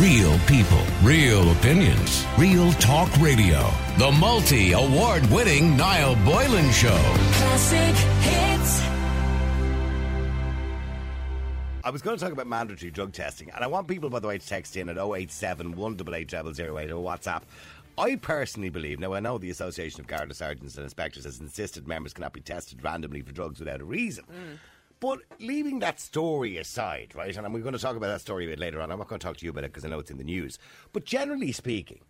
Real people, real opinions, real talk radio. The multi award winning Niall Boylan Show. Classic hits. I was going to talk about mandatory drug testing, and I want people, by the way, to text in at 087 188 0008 or WhatsApp. I personally believe, now I know the Association of Garda Sergeants and Inspectors has insisted members cannot be tested randomly for drugs without a reason. Mm. But leaving that story aside, right, and we're going to talk about that story a bit later on. I'm not going to talk to you about it because I know it's in the news. But generally speaking,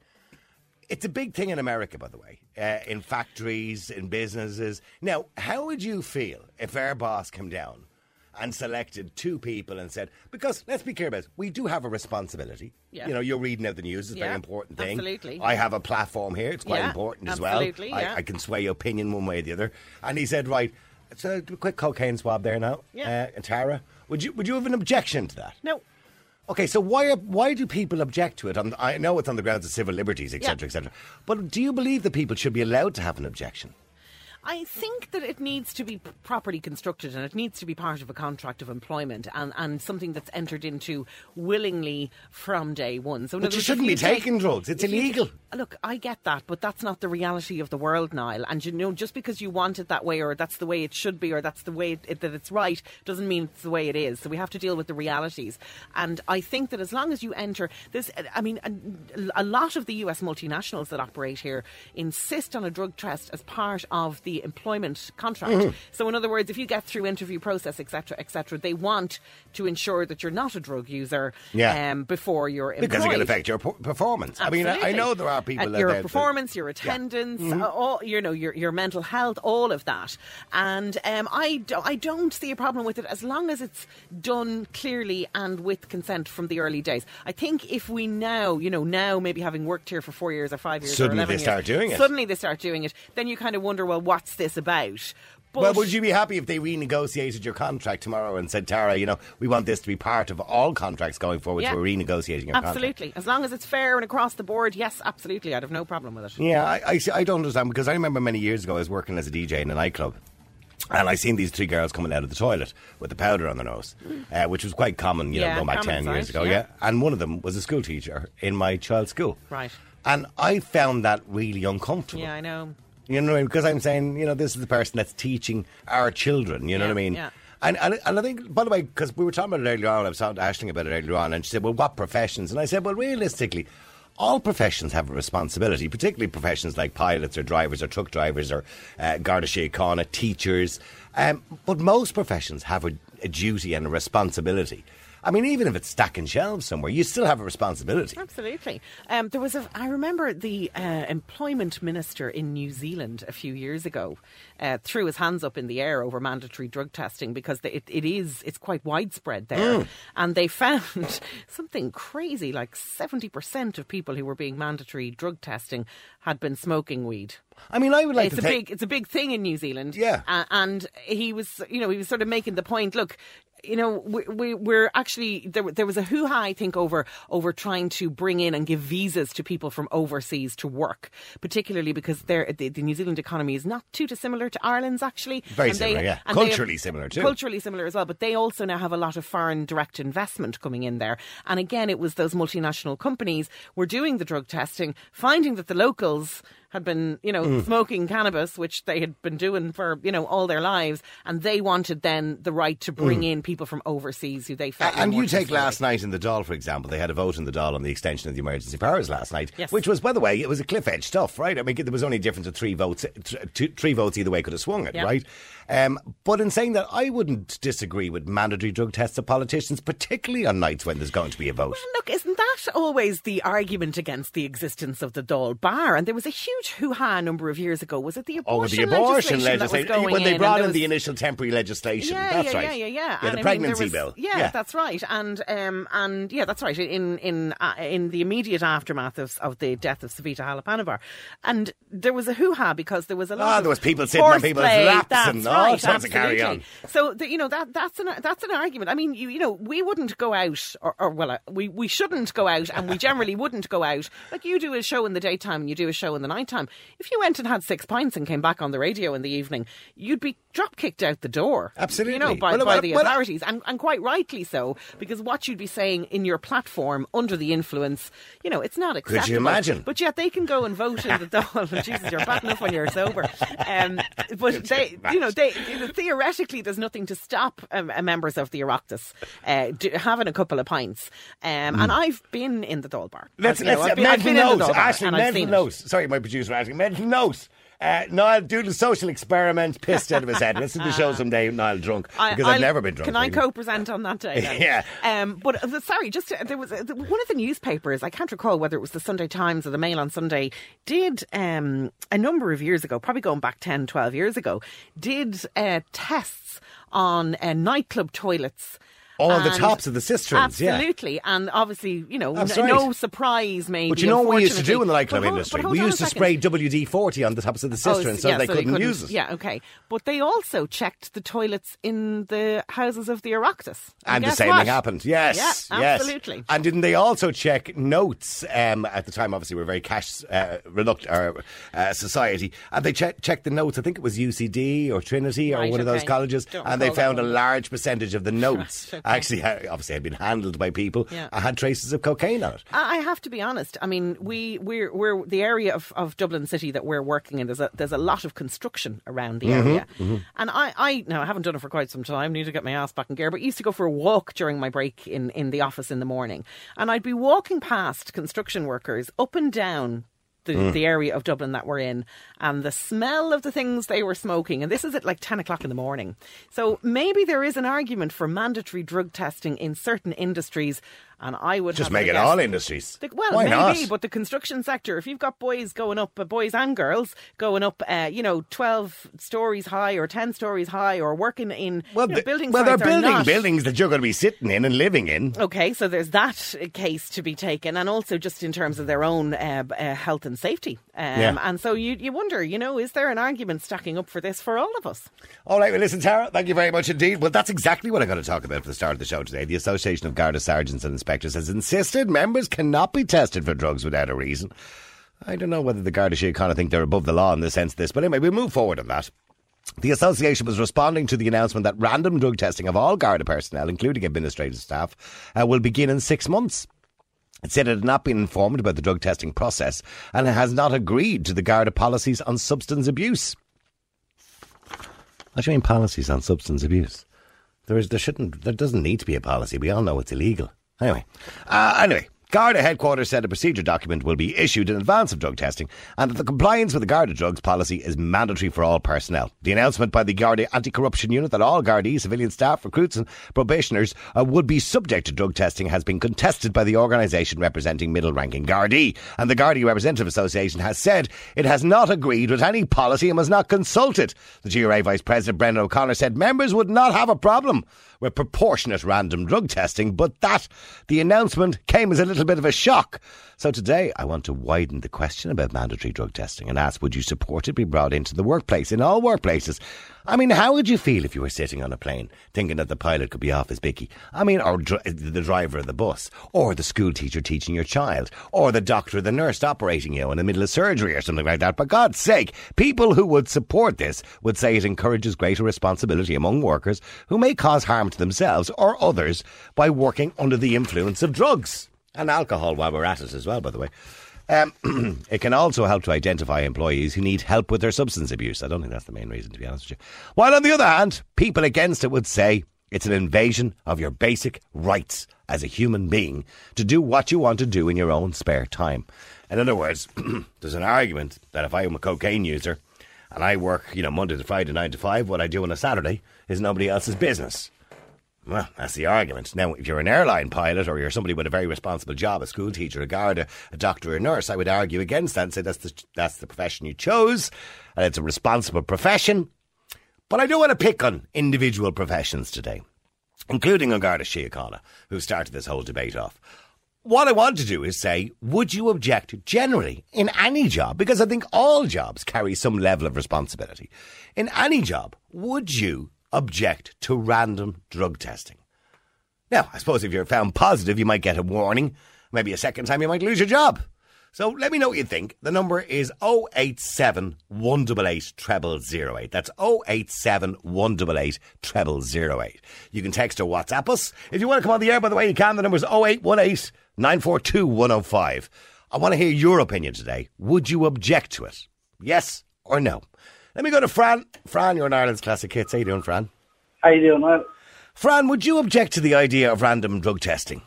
it's a big thing in America, by the way, uh, in factories, in businesses. Now, how would you feel if our boss came down and selected two people and said, because let's be clear about it, we do have a responsibility. Yeah. You know, you're reading out the news, it's a very important thing. absolutely. I have a platform here, it's quite Yeah, important as absolutely, well. yeah. I, I can sway your opinion one way or the other. And he said, right, so do a quick cocaine swab there now. Yeah. Uh, and Tara, would you, would you have an objection to that? No. Okay, so why why do people object to it? On, I know it's on the grounds of civil liberties, etc., Yeah. etc. But do you believe that people should be allowed to have an objection? I think that it needs to be properly constructed and it needs to be part of a contract of employment and, and something that's entered into willingly from day one. So, But you shouldn't be you take- taking drugs. It's if you- illegal. Look, I get that, but that's not the reality of the world, Niall. And you know, just because you want it that way, or that's the way it should be, or that's the way it, that it's right, doesn't mean it's the way it is. So we have to deal with the realities. And I think that as long as you enter this, I mean, a, a lot of the US multinationals that operate here insist on a drug test as part of the employment contract. Mm-hmm. So, in other words, if you get through interview process, etc., etc., they want to ensure that you're not a drug user Yeah. um, before you're employed. Because it can affect your per- performance. I mean, I, I know there are people Uh, that your that- performance, your attendance, Mm-hmm. uh, all you know, your your mental health, all of that. And um, I do, I don't see a problem with it as long as it's done clearly and with consent from the early days. I think if we now, you know, now maybe having worked here for four years or five years, or Suddenly 11 they years, start doing it. Suddenly they start doing it. Then you kind of wonder, well, what's this about? But Well, would you be happy if they renegotiated your contract tomorrow and said, Tara, you know, we want this to be part of all contracts going forward, Yeah. so we're renegotiating your contract? Absolutely. As long as it's fair and across the board, yes, absolutely. I'd have no problem with it. Yeah, I, I, see- I don't understand because I remember many years ago I was working as a DJ in a nightclub. And I seen these three girls coming out of the toilet with the powder on their nose, uh, which was quite common, you know, Yeah, going back ten years ago. yeah. Yeah. and one of them was a school teacher in my child's school. Right. And I found that really uncomfortable. Yeah, I know. You know what I mean? Because I'm saying, you know, this is the person that's teaching our children. You know Yeah, what I mean? yeah. And, and and I think, by the way, because we were talking about it earlier on, I was talking to Ashling about it earlier on, and she said, "Well, what professions?" And I said, "Well, realistically." All professions have a responsibility, particularly professions like pilots or drivers or truck drivers or uh, Garda Síochána, teachers. Um, but most professions have a, a duty and a responsibility. I mean, even if it's stacking shelves somewhere, you still have a responsibility. Absolutely. Um, there was a. I remember the uh, employment minister in New Zealand a few years ago uh, threw his hands up in the air over mandatory drug testing because it, it is it's quite widespread there, Mm. and they found something crazy like seventy percent of people who were being mandatory drug testing had been smoking weed. I mean, I would like it's to a take. big it's a big thing in New Zealand. Yeah. Uh, and he was you know he was sort of making the point. Look. You know, we, we, we're actually there. There was a hoo ha, I think, over over trying to bring in and give visas to people from overseas to work, particularly because the, the New Zealand economy is not too dissimilar to Ireland's. Actually, Very And similar, yeah. and they Culturally similar, too. Culturally similar as well, but they also now have a lot of foreign direct investment coming in there. And again, it was those multinational companies were doing the drug testing, finding that the locals had been, you know, Mm. smoking cannabis, which they had been doing for, you know, all their lives, and they wanted then the right to bring in people from overseas who they felt. Mm. And you take last night in the Dáil, for example, they had a vote in the Dáil on the extension of the emergency powers last night, Yes. which was, by the way, it was a cliff edge stuff, right? I mean, there was only a difference of three votes, th- two, three votes either way could have swung it, right? Um, but in saying that, I wouldn't disagree with mandatory drug tests of politicians, particularly on nights when there's going to be a vote. Well, look, isn't that always the argument against the existence of the Dáil Bar? And there was a huge hoo-ha a number of years ago. Was it the Oh, abortion with the abortion legislation, that was legislation, going when they brought in those- the initial temporary legislation. Yeah, that's yeah, right. yeah, yeah, yeah. Yeah, the I pregnancy there was- bill. Yeah, that's right. And um, and yeah, that's right. In in uh, in the immediate aftermath of of the death of Savita Halappanavar, and there was a hoo ha because there was a lot. Ah, of there was people sitting on people's laps and right, of carry absolutely. So the, you know that that's an that's an argument. I mean, you you know, we wouldn't go out, or, or well, uh, we we shouldn't go out, and we generally wouldn't go out. Like you do a show in the daytime, and you do a show in the nighttime. If you went and had six pints and came back on the radio in the evening, you'd be drop kicked out the door. Absolutely. You know, by, Well, by well, the well, authorities, and, and quite rightly so, because what you'd be saying in your platform under the influence, you know, it's not acceptable. Could you imagine? But yet they can go and vote in the oh, Jesus, you're bad enough when you're sober. Um, but they, you know, they theoretically, there's nothing to stop um, uh, members of the Oireachtas uh, having a couple of pints. Um, And I've been in the Dáil bar. Let's, you know, I've been, I've been in the. Dáil bar Ashley, I've it. Sorry, my producer asking. Mental notes. Uh, Niall doing a social experiment, pissed out of his head. Listen to the show someday, Niall drunk, I- because I've I'll- never been drunk. Can I really. co-present on that day? Yeah. Um, but uh, sorry, just uh, there was uh, one of the newspapers. I can't recall whether it was the Sunday Times or the Mail on Sunday. Did um, a number of years ago, probably going back 10, 12 years ago, did uh, tests on uh, nightclub toilets. Oh, on the tops of the cisterns, yeah. Absolutely, and obviously, you know, n- right. no surprise, maybe. But you know what we used to do in the nightclub hold- industry? We used to spray WD 40 on the tops of the Oh, cisterns s- so yeah, they couldn't, use it. Yeah, okay. But they also checked the toilets in the houses of the Oireachtas. And the same what? thing happened. Yes, Yeah, yes. absolutely. And didn't they also check notes? Um, at the time, obviously, we are very cash uh, reluctant uh, uh, society, and they check, checked the notes. I think it was UCD or Trinity or Right, one of those colleges, Don't and they found a large percentage of the notes actually, obviously, had been handled by people Yeah. and had traces of cocaine on it. I I have to be honest. I mean, we we're we're the area of, of Dublin City that we're working in. There's a there's a lot of construction around the Mm-hmm, area, and I I now I haven't done it for quite some time. Need to get my ass back in gear. But used to go for a walk during my break in in the office in the morning, and I'd be walking past construction workers up and down. The, Mm. the area of Dublin that we're in, and the smell of the things they were smoking, and this is at like 10 o'clock in the morning. So maybe there is an argument for mandatory drug testing in certain industries, and I would Just make it guess- all industries. the- well, Why maybe, not? but the construction sector, if you've got boys going up, uh, boys and girls going up, uh, you know, 12 stories high or 10 stories high or working in well, you know, the- building well, they're building not- buildings that you're going to be sitting in and living in. Okay, so there's that uh, case to be taken, and also just in terms of their own uh, uh, health and safety. Um, Yeah. And so you, you wonder, you know, is there an argument stacking up for this for all of us? All right, well, listen, Tara, thank you very much indeed. Well, that's exactly what I'm going to talk about for the start of the show today. The Association of Garda Sergeants and Inspectors has insisted members cannot be tested for drugs without a reason. I don't know whether the Garda Síochána think they're above the law in the sense of this, but anyway, we'll move forward on that. The association was responding to the announcement that random drug testing of all Garda personnel, including administrative staff, uh, will begin in six months. It said it had not been informed about the drug testing process and has not agreed to the Garda policies on substance abuse. What do you mean policies on substance abuse? There is, there shouldn't, there doesn't need to be a policy. We all know it's illegal. Anyway, uh, anyway, Garda headquarters said a procedure document will be issued in advance of drug testing, and that the compliance with the Garda drugs policy is mandatory for all personnel. The announcement by the Garda Anti-Corruption Unit that all Gardaí, civilian staff, recruits, and probationers uh, would be subject to drug testing has been contested by the organisation representing middle-ranking Gardaí, and the Gardaí Representative Association has said it has not agreed with any policy and was not consulted. The GRA Vice President Brendan O'Connor said members would not have a problem with proportionate random drug testing, but that the announcement came as a little bit of a shock. So today I want to widen the question about mandatory drug testing and ask would you support it be brought into the workplace, in all workplaces? I mean, how would you feel if you were sitting on a plane thinking that the pilot could be off his bicky? I mean, or dr- the driver of the bus, or the school teacher teaching your child, or the doctor or the nurse operating you in the middle of surgery or something like that. For God's sake, people who would support this would say it encourages greater responsibility among workers who may cause harm to themselves or others by working under the influence of drugs and alcohol while we're at it as well, by the way. Um, it can also help to identify employees who need help with their substance abuse. I don't think that's the main reason, to be honest with you. While on the other hand, people against it would say it's an invasion of your basic rights as a human being to do what you want to do in your own spare time. In other words, there's an argument that if I am a cocaine user and I work, you know, Monday to Friday, nine to five, what I do on a Saturday is nobody else's business. Well, that's the argument. Now, if you're an airline pilot or you're somebody with a very responsible job, a school teacher, a guard, a, a doctor, a nurse, I would argue against that and say that's the, that's the profession you chose and it's a responsible profession. But I do want to pick on individual professions today, including on Garda Síochána, who started this whole debate off. What I want to do is say, would you object generally in any job? Because I think all jobs carry some level of responsibility. In any job, would you object to random drug testing? Now, I suppose if you're found positive, you might get a warning. Maybe a second time, you might lose your job. So let me know what you think. The number is 087 188 0008. That's 087 188 0008. You can text or WhatsApp us. If you want to come on the air, by the way, you can. The number is 0818 942 105. I want to hear your opinion today. Would you object to it? Yes or no? Let me go to Fran. Fran, you're in Ireland's Classic Hits. How you doing, Fran? How you doing, man? Fran, would you object to the idea of random drug testing?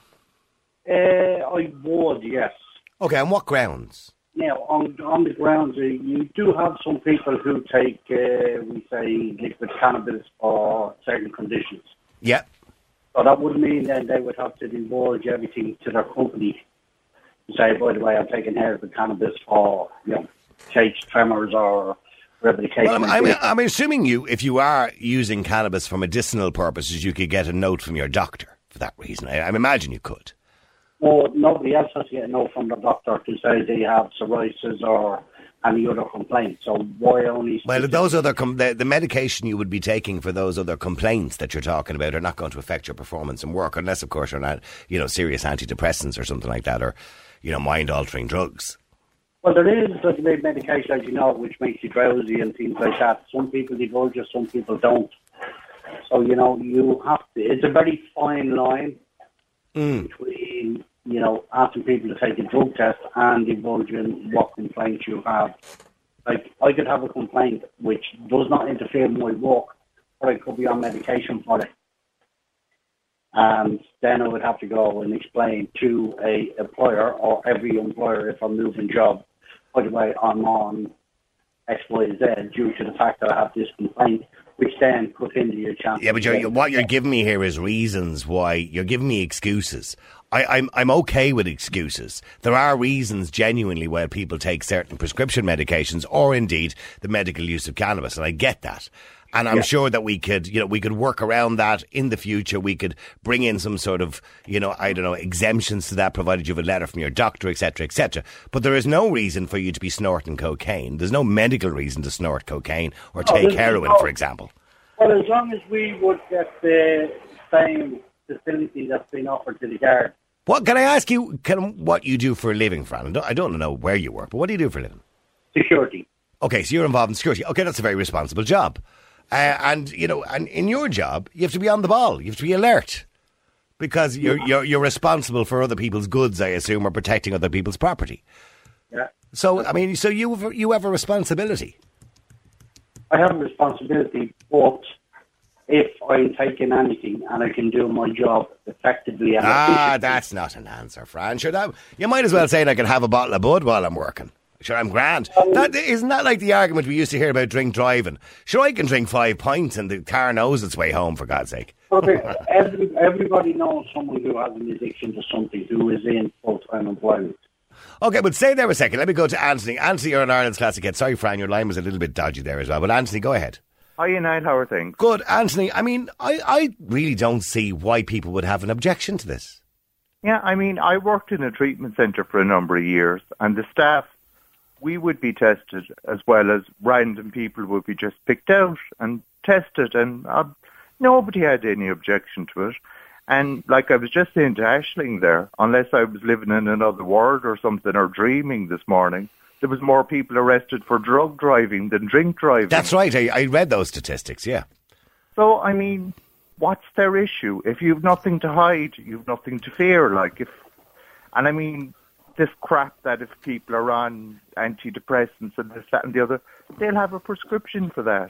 Uh, I would, yes. Okay, on what grounds? Now, on on the grounds, uh, you do have some people who take, uh, we say, liquid cannabis for certain conditions. Yeah. So that would mean then they would have to divulge everything to their company. Say, by the way, I'm taking heroin cannabis for, you know, shakes, tremors, or Well, I'm, I'm. I'm assuming you, if you are using cannabis for medicinal purposes, you could get a note from your doctor for that reason. I, I imagine you could. Well, nobody else has to get a note from the doctor to say they have psoriasis or any other complaint. So why only? Well, those other com- the, the medication you would be taking for those other complaints that you're talking about are not going to affect your performance and work, unless, of course, you're not, you know, serious antidepressants or something like that, or you know, mind altering drugs. Well, there is such a medication, as you know, which makes you drowsy and things like that. Some people divulge it, some people don't. So, you know, you have to, it's a very fine line mm. between, you know, asking people to take a drug test and divulging what complaints you have. Like, I could have a complaint which does not interfere with my work, but I could be on medication for it. And then I would have to go and explain to a employer or every employer if I'm moving job, by the way, I'm on X, Y, Z due to the fact that I have this complaint, which then could hinder your chance. Yeah, but you're, what you're giving me here is reasons why you're giving me excuses. I, I'm I'm okay with excuses. There are reasons genuinely why people take certain prescription medications, or indeed the medical use of cannabis, and I get that. And I'm sure that we could, you know, we could work around that in the future. We could bring in some sort of, you know, I don't know, exemptions to that, provided you have a letter from your doctor, etc., etc. But there is no reason for you to be snorting cocaine. There's no medical reason to snort cocaine or No, take heroin, no- for example. Well, as long as we would get the same facility that's been offered to the guard, What can I ask you? Can what you do for a living, Fran? I don't, I don't know where you work, but what do you do for a living? security. Okay, so you're involved in security. Okay, that's a very responsible job, uh, and you know, and in your job, you have to be on the ball. You have to be alert because you're you're you're responsible for other people's goods. I assume, or protecting other people's property. Yeah. So, I mean, so you have, you have a responsibility. I have a responsibility, but if I'm taking anything and I can do my job effectively and Ah, efficiently, that's not an answer, Fran. Sure, that you might as well say I can have a bottle of bud while I'm working. Sure, I'm grand. that isn't that like the argument we used to hear about drink driving. Sure, I can drink five pints and the car knows its way home. For God's sake. Okay, every, everybody knows someone who has an addiction to something who is in full time employment. Okay, but stay there a second. Let me go to Anthony. Anthony, you're an Ireland's classic hit. Sorry, Fran, your line was a little bit dodgy there as well. But Anthony, go ahead. Hi, Niall. How are things? Good, Anthony. I mean, I, I really don't see why people would have an objection to this. Yeah, I mean, I worked in a treatment centre for a number of years, and the staff, we would be tested as well as random people would be just picked out and tested, and uh, nobody had any objection to it. And like I was just saying to Ashling there, unless I was living in another world or something or dreaming this morning, there was more people arrested for drug driving than drink driving. That's right. I, I read those statistics. Yeah. So, I mean, what's their issue? If you've nothing to hide, you've nothing to fear. Like, if, and I mean, this crap that if people are on antidepressants and this, that, and the other, they'll have a prescription for that.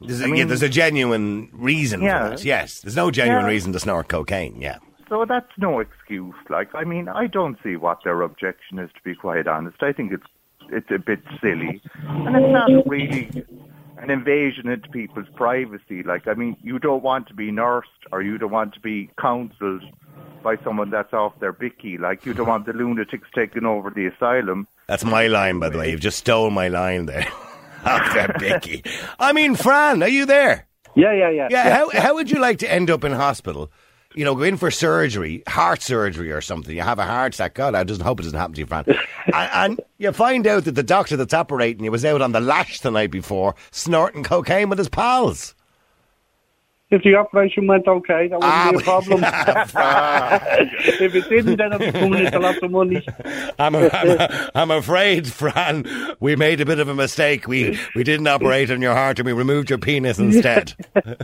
There's a, I yeah, there's a genuine reason Yeah. for that. Yes. There's no genuine Yeah. reason to snort cocaine. Yeah. So that's no excuse. Like, I mean, I don't see what their objection is, to be quite honest. I think it's it's a bit silly, and it's not really an invasion into people's privacy. Like, I mean, you don't want to be nursed or you don't want to be counselled by someone that's off their bicky. Like, you don't want the lunatics taking over the asylum. That's my line, by the way. You've just stole my line there. Off that Bicky. I mean, Fran, are you there? Yeah, yeah, yeah. Yeah, how, how would you like to end up in hospital? You know, go in for surgery, heart surgery or something. You have a heart attack. God, I just hope it doesn't happen to you, Fran. and, and you find out that the doctor that's operating you was out on the lash the night before, snorting cocaine with his pals. If the operation went okay, that wouldn't Ah, be a problem. if it didn't, then I'd be coming into lots of money. I'm, I'm, I'm afraid, Fran, we made a bit of a mistake. We we didn't operate on your heart and we removed your penis instead. but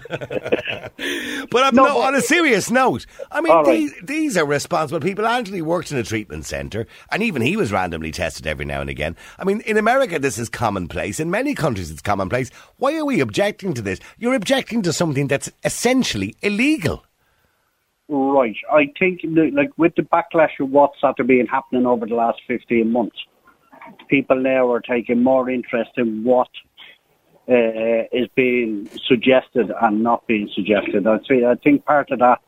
I'm No, no, on a serious note, I mean, right. these, these are responsible people. Anthony worked in a treatment centre, and even he was randomly tested every now and again. I mean, in America, this is commonplace. In many countries, it's commonplace. Why are we objecting to this? You're objecting to something that's essentially illegal. Right. I think, like, with the backlash of what's after being happening over the last 15 months, people now are taking more interest in what uh, is being suggested and not being suggested. I'd say, I think part of that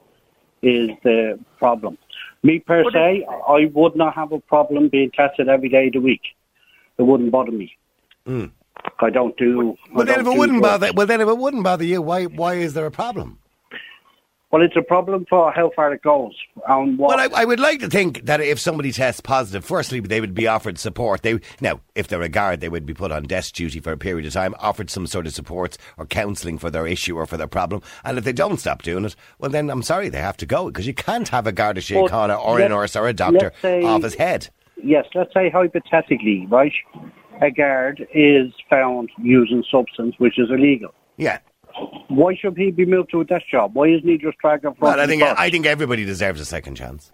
is the problem. Me per se, I would not have a problem being tested every day of the week. It wouldn't bother me. I don't do. Well, then, if it wouldn't drugs. bother, well, then if it wouldn't bother you, why why is there a problem? Well, it's a problem for how far it goes. And what, Well, I, I would like to think that if somebody tests positive, firstly, they would be offered support. They now, if they're a guard, they would be put on desk duty for a period of time, offered some sort of supports or counselling for their issue or for their problem. And if they don't stop doing it, well, then I'm sorry, they have to go because you can't have a Garda But Síochána or a nurse or a doctor say- off his head. yes, let's say hypothetically, right, a guard is found using substance which is illegal. Yeah. Why should he be moved to a desk job? Why isn't he just dragged up front? Well, I think first? I think everybody deserves a second chance.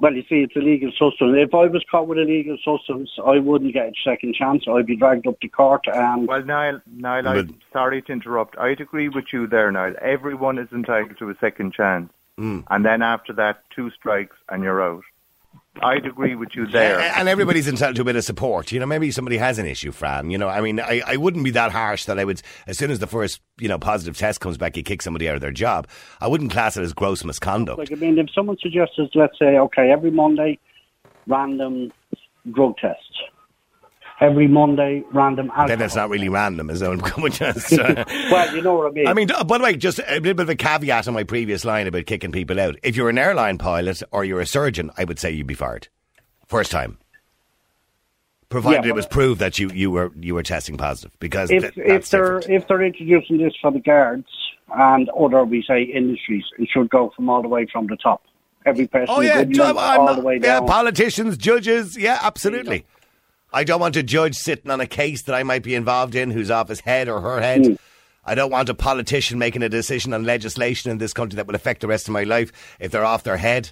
Well, you see, it's illegal substance. If I was caught with illegal substance, I wouldn't get a second chance. I'd be dragged up to court and Well, Niall, Niall, But- I'm sorry to interrupt. I'd agree with you there, Niall. Everyone is entitled to a second chance. Mm. And then after that, two strikes and you're out. I'd agree with you there. A- And everybody's entitled to a bit of support. You know, maybe somebody has an issue, Fran. You know, I mean, I, I wouldn't be that harsh that I would, as soon as the first, you know, positive test comes back, you kick somebody out of their job. I wouldn't class it as gross misconduct. like I mean, if someone suggests, let's say, okay, every Monday, random drug tests. Every Monday, random alcohol. then it's not really random, is it? Come on, just, well, you know what I mean. I mean, by the way, just a little bit of a caveat on my previous line about kicking people out. If you're an airline pilot or you're a surgeon, I would say you'd be fired. First time. Provided Yeah, it was proved that you, you were you were testing positive, because if th- if they're different. if they're introducing this for the guards and other we say industries, it should go from all the way from the top. Every person Oh yeah, good ju- I'm all not- the way down. yeah, politicians, judges, yeah, absolutely. I don't want a judge sitting on a case that I might be involved in who's off his head or her head. Hmm. I don't want a politician making a decision on legislation in this country that will affect the rest of my life if they're off their head.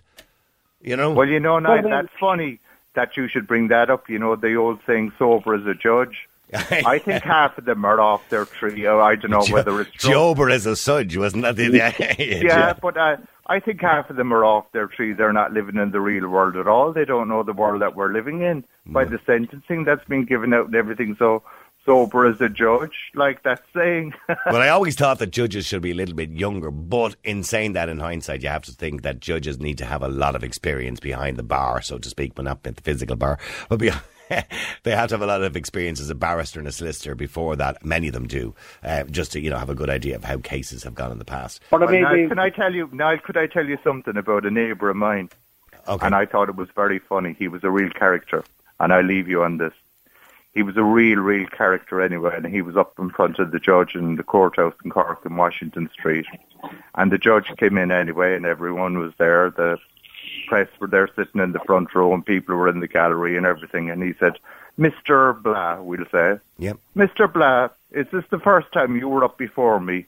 You know? Well, you know, Niall, then- that's funny that you should bring that up. You know, the old saying, sober as a judge. I think half of them are off their tree. Oh, I don't know whether it's drunk. Jober is a sudge, wasn't that? the- Yeah, Yeah, but uh, I think half of them are off their tree. They're not living in the real world at all. They don't know the world that we're living in by the sentencing that's been given out and everything. So sober as a judge, like that saying. Well, I always thought that judges should be a little bit younger, but in saying that, in hindsight, you have to think that judges need to have a lot of experience behind the bar, so to speak, but not at the physical bar. But be, they have to have a lot of experience as a barrister and a solicitor before that. Many of them do, uh, just to you know have a good idea of how cases have gone in the past. but I Well, mean, Niall, can I tell you, Niall, could I tell you something about a neighbour of mine? Okay. And I thought it was very funny. He was a real character. And I leave you on this. He was a real, real character anyway. And he was up in front of the judge in the courthouse in Cork in Washington Street. And the judge came in anyway, and everyone was there. The press were there sitting in the front row, and people were in the gallery and everything. And he said, Mr. Blah, we'll say, Yep. Mr. Blah, is this the first time you were up before me?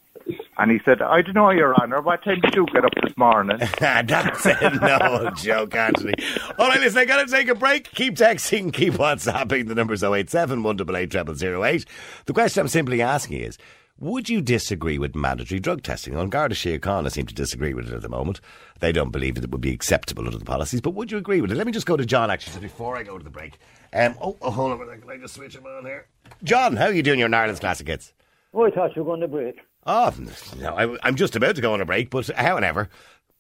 And he said, I don't know, Your Honour. What time did you get up this morning? That's a no joke, Anthony. All right, listen, I got to take a break. Keep texting, keep WhatsApping. The number's 087 188 0008. The question I'm simply asking is would you disagree with mandatory drug testing? On Garda Síochána seem to disagree with it at the moment. They don't believe that it would be acceptable under the policies, but would you agree with it? Let me just go to John, actually, before I go to the break. Um, oh, oh, hold on a minute. Can I just switch him on here? John, how are you doing your Ireland's Classic Hits? Oh, I thought you were going to break. Oh, no, I, I'm just about to go on a break, but however,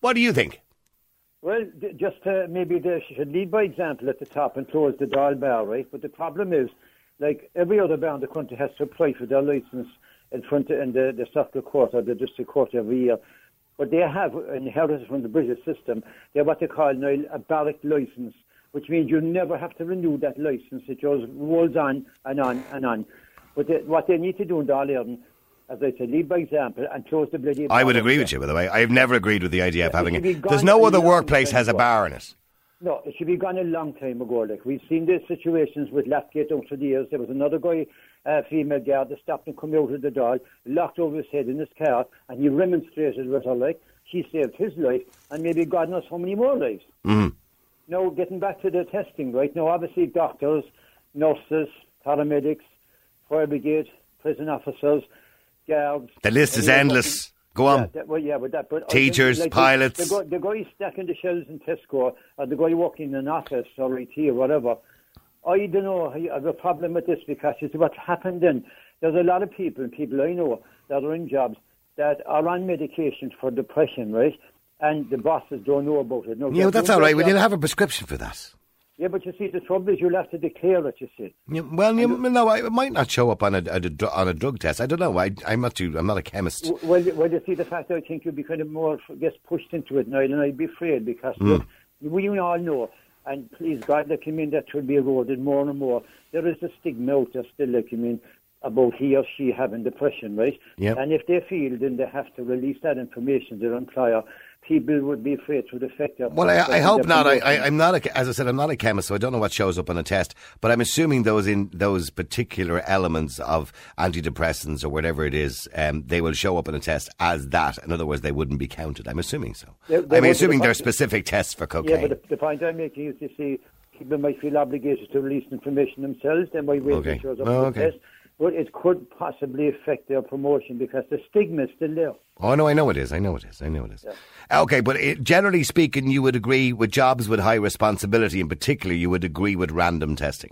what do you think? Well, just uh, maybe they should lead by example at the top and close the Dáil bar, right? But the problem is, like every other bar in the country has to apply for their license in front of, in the, the circuit court or the district court every year. But they have inherited from the British system. They're what they call now a barrack license, which means you never have to renew that license. It just rolls on and on and on. But they, what they need to do in Dáil as I said, lead by example and close the bloody. I would agree with you, by the way. I have never agreed with the idea of Yeah, having it it. should be There's no other workplace has a bar in it. No, it should be gone a long time ago. Like we've seen these situations with Lathgate over the years. There was another guy, uh, female guard, that stopped and come out of the door, locked over his head in his car, and he remonstrated with her. Like she saved his life, and maybe God knows how many more lives. Mm-hmm. Now, getting back to the testing, right now, obviously doctors, nurses, paramedics, fire brigade, prison officers, guards. The list is endless. Go yeah, on. that, well, yeah, but that, but Teachers, the- pilots. The, guy, the guy stacking the shelves in Tesco, or the guy working in an office or IT or whatever. I don't know. I have a problem with this because it's what's happened. Then there's a lot of people, people I know that are in jobs that are on medication for depression, right? And the bosses don't know about it. No, Yeah, that's all right. their We didn't have a prescription for that. Yeah, but you see, the trouble is you'll have to declare it. You see. Yeah, well, you, no, I- it might not show up on a, a, a- on a drug test. I don't know. I, I'm not too. I'm not a chemist. Well, you- well, you see, the fact I think you'll be kind of more gets pushed into it now, and I'd be afraid because Hmm. look, we all know, and please God, like I mean, that should be eroded more and more. There is a stigma out there still, like I mean, about he or she having depression, right? Yep. And if they feel, then they have to release that information to their employer. People would be afraid to affect their. Well, I, I hope not. I, I, I'm not. A, as I said, I'm not a chemist, so I don't know what shows up on a test. But I'm assuming those in those particular elements of antidepressants or whatever it is, um, they will show up on a test as that. In other words, they wouldn't be counted. I'm assuming so. They- they I'm assuming the there are specific tests for cocaine. Yeah, but the, the point I'm making is, you see, people might feel obligated to release information themselves. They might wait Okay. until it shows up Oh, on the test. But it could possibly affect their promotion because the stigma is still there. Oh no, I know it is. I know it is. I know it is. Okay, but it, generally speaking, you would agree with jobs with high responsibility, in particular, you would agree with random testing.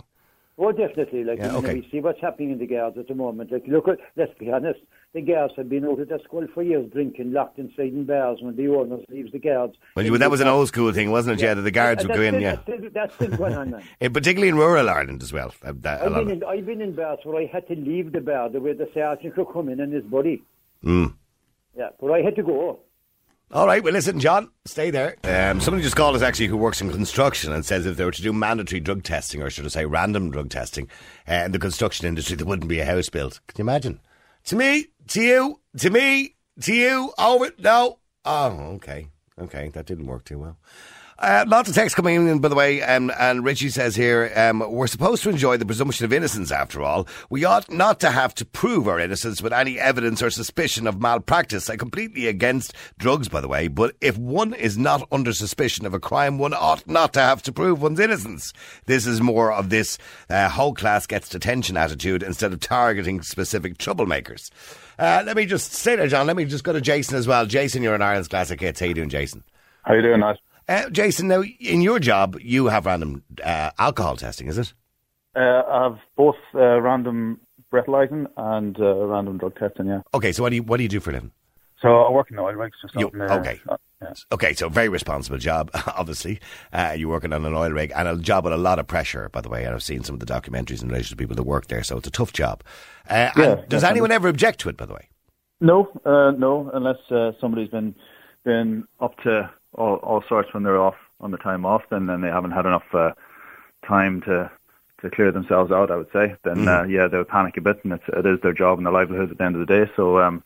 Oh, definitely. Like, Yeah, okay. we see what's happening in the girls at the moment. Like, look at, let's be honest, the girls have been out at school for years drinking, locked inside in bars when the owners leaves the guards. Well, that was an old school thing, wasn't it? Yeah, that the guards would go in. Yeah, That's still, that's still going on, man. Particularly in rural Ireland as well. that- I've been, in, I've been in bars where I had to leave the bar the way the sergeant could come in and his body. Mm. Yeah, but I had to go. All right, well, listen, John, stay there. Um, somebody just called us actually who works in construction and says if they were to do mandatory drug testing, or should I say random drug testing, uh, in the construction industry, there wouldn't be a house built. Can you imagine? To me, to you, to me, to you, over, no. Oh, okay. Okay, that didn't work too well. Uh, lots of text coming in, by the way, um, and Richie says here, um, we're supposed to enjoy the presumption of innocence after all. We ought not to have to prove our innocence with any evidence or suspicion of malpractice. I'm completely against drugs, by the way, but if one is not under suspicion of a crime, one ought not to have to prove one's innocence. This is more of this uh, whole class gets detention attitude instead of targeting specific troublemakers. Uh, let me just say there, John. Let me just go to Jason as well. Jason, you're an Ireland's Classic Hits. How you doing, Jason? How you doing, Nat? Uh, Jason, now in your job, you have random uh, alcohol testing, is it? Uh, I have both uh, random breathalyzing and uh, random drug testing, yeah. Okay, so what do you what do you do for a living? So I work in the oil rigs just You- okay. uh, yeah. Okay, so very responsible job, obviously. Uh, you're working on an oil rig and a job with a lot of pressure, by the way. And I've seen some of the documentaries in relation to people that work there, so it's a tough job. Uh, Yeah, does anyone ever object to it, by the way? No, uh, no, unless uh, somebody's been been up to all, all sorts when they're off on the time off, then then they haven't had enough uh, time to to clear themselves out. I would say. Then uh, yeah, they would panic a bit, and it's, it is their job and their livelihood at the end of the day. So um,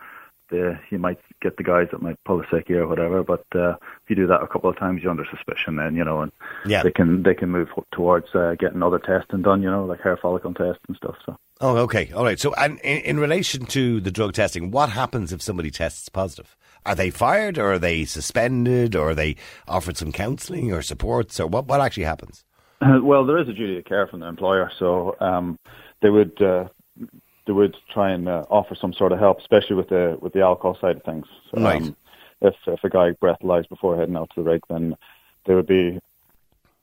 the, you might get the guys that might pull a sickie or whatever, but uh, if you do that a couple of times, you're under suspicion. Then you know, and Yeah. they can they can move towards uh, getting other testing done. You know, like hair follicle tests and stuff. So. Oh, okay, all right. So, and in, in relation to the drug testing, what happens if somebody tests positive? Are they fired, or are they suspended, or are they offered some counselling or supports, or what? What actually happens? Uh, Well, there is a duty of care from the employer, so um, they would uh, they would try and uh, offer some sort of help, especially with the with the alcohol side of things. So, Right. Um, if if a guy breathalyzed before heading out to the rig, then they would be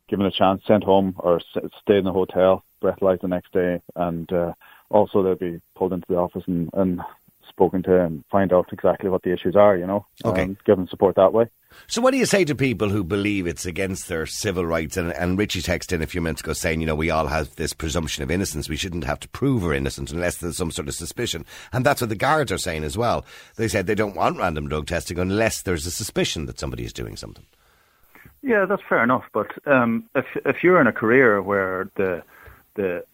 given a chance, sent home, or s- stay in the hotel, breathalyzed the next day, and uh, also they'd be pulled into the office and, and spoken to and find out exactly what the issues are. You know, Okay. and given support that way. So, what do you say to people who believe it's against their civil rights? And, and Richie texted in a few minutes ago saying, you know, we all have this presumption of innocence. We shouldn't have to prove we're innocent unless there's some sort of suspicion. And that's what the guards are saying as well. They said they don't want random drug testing unless there's a suspicion that somebody is doing something. Yeah, that's fair enough. But um, if if you're in a career where the the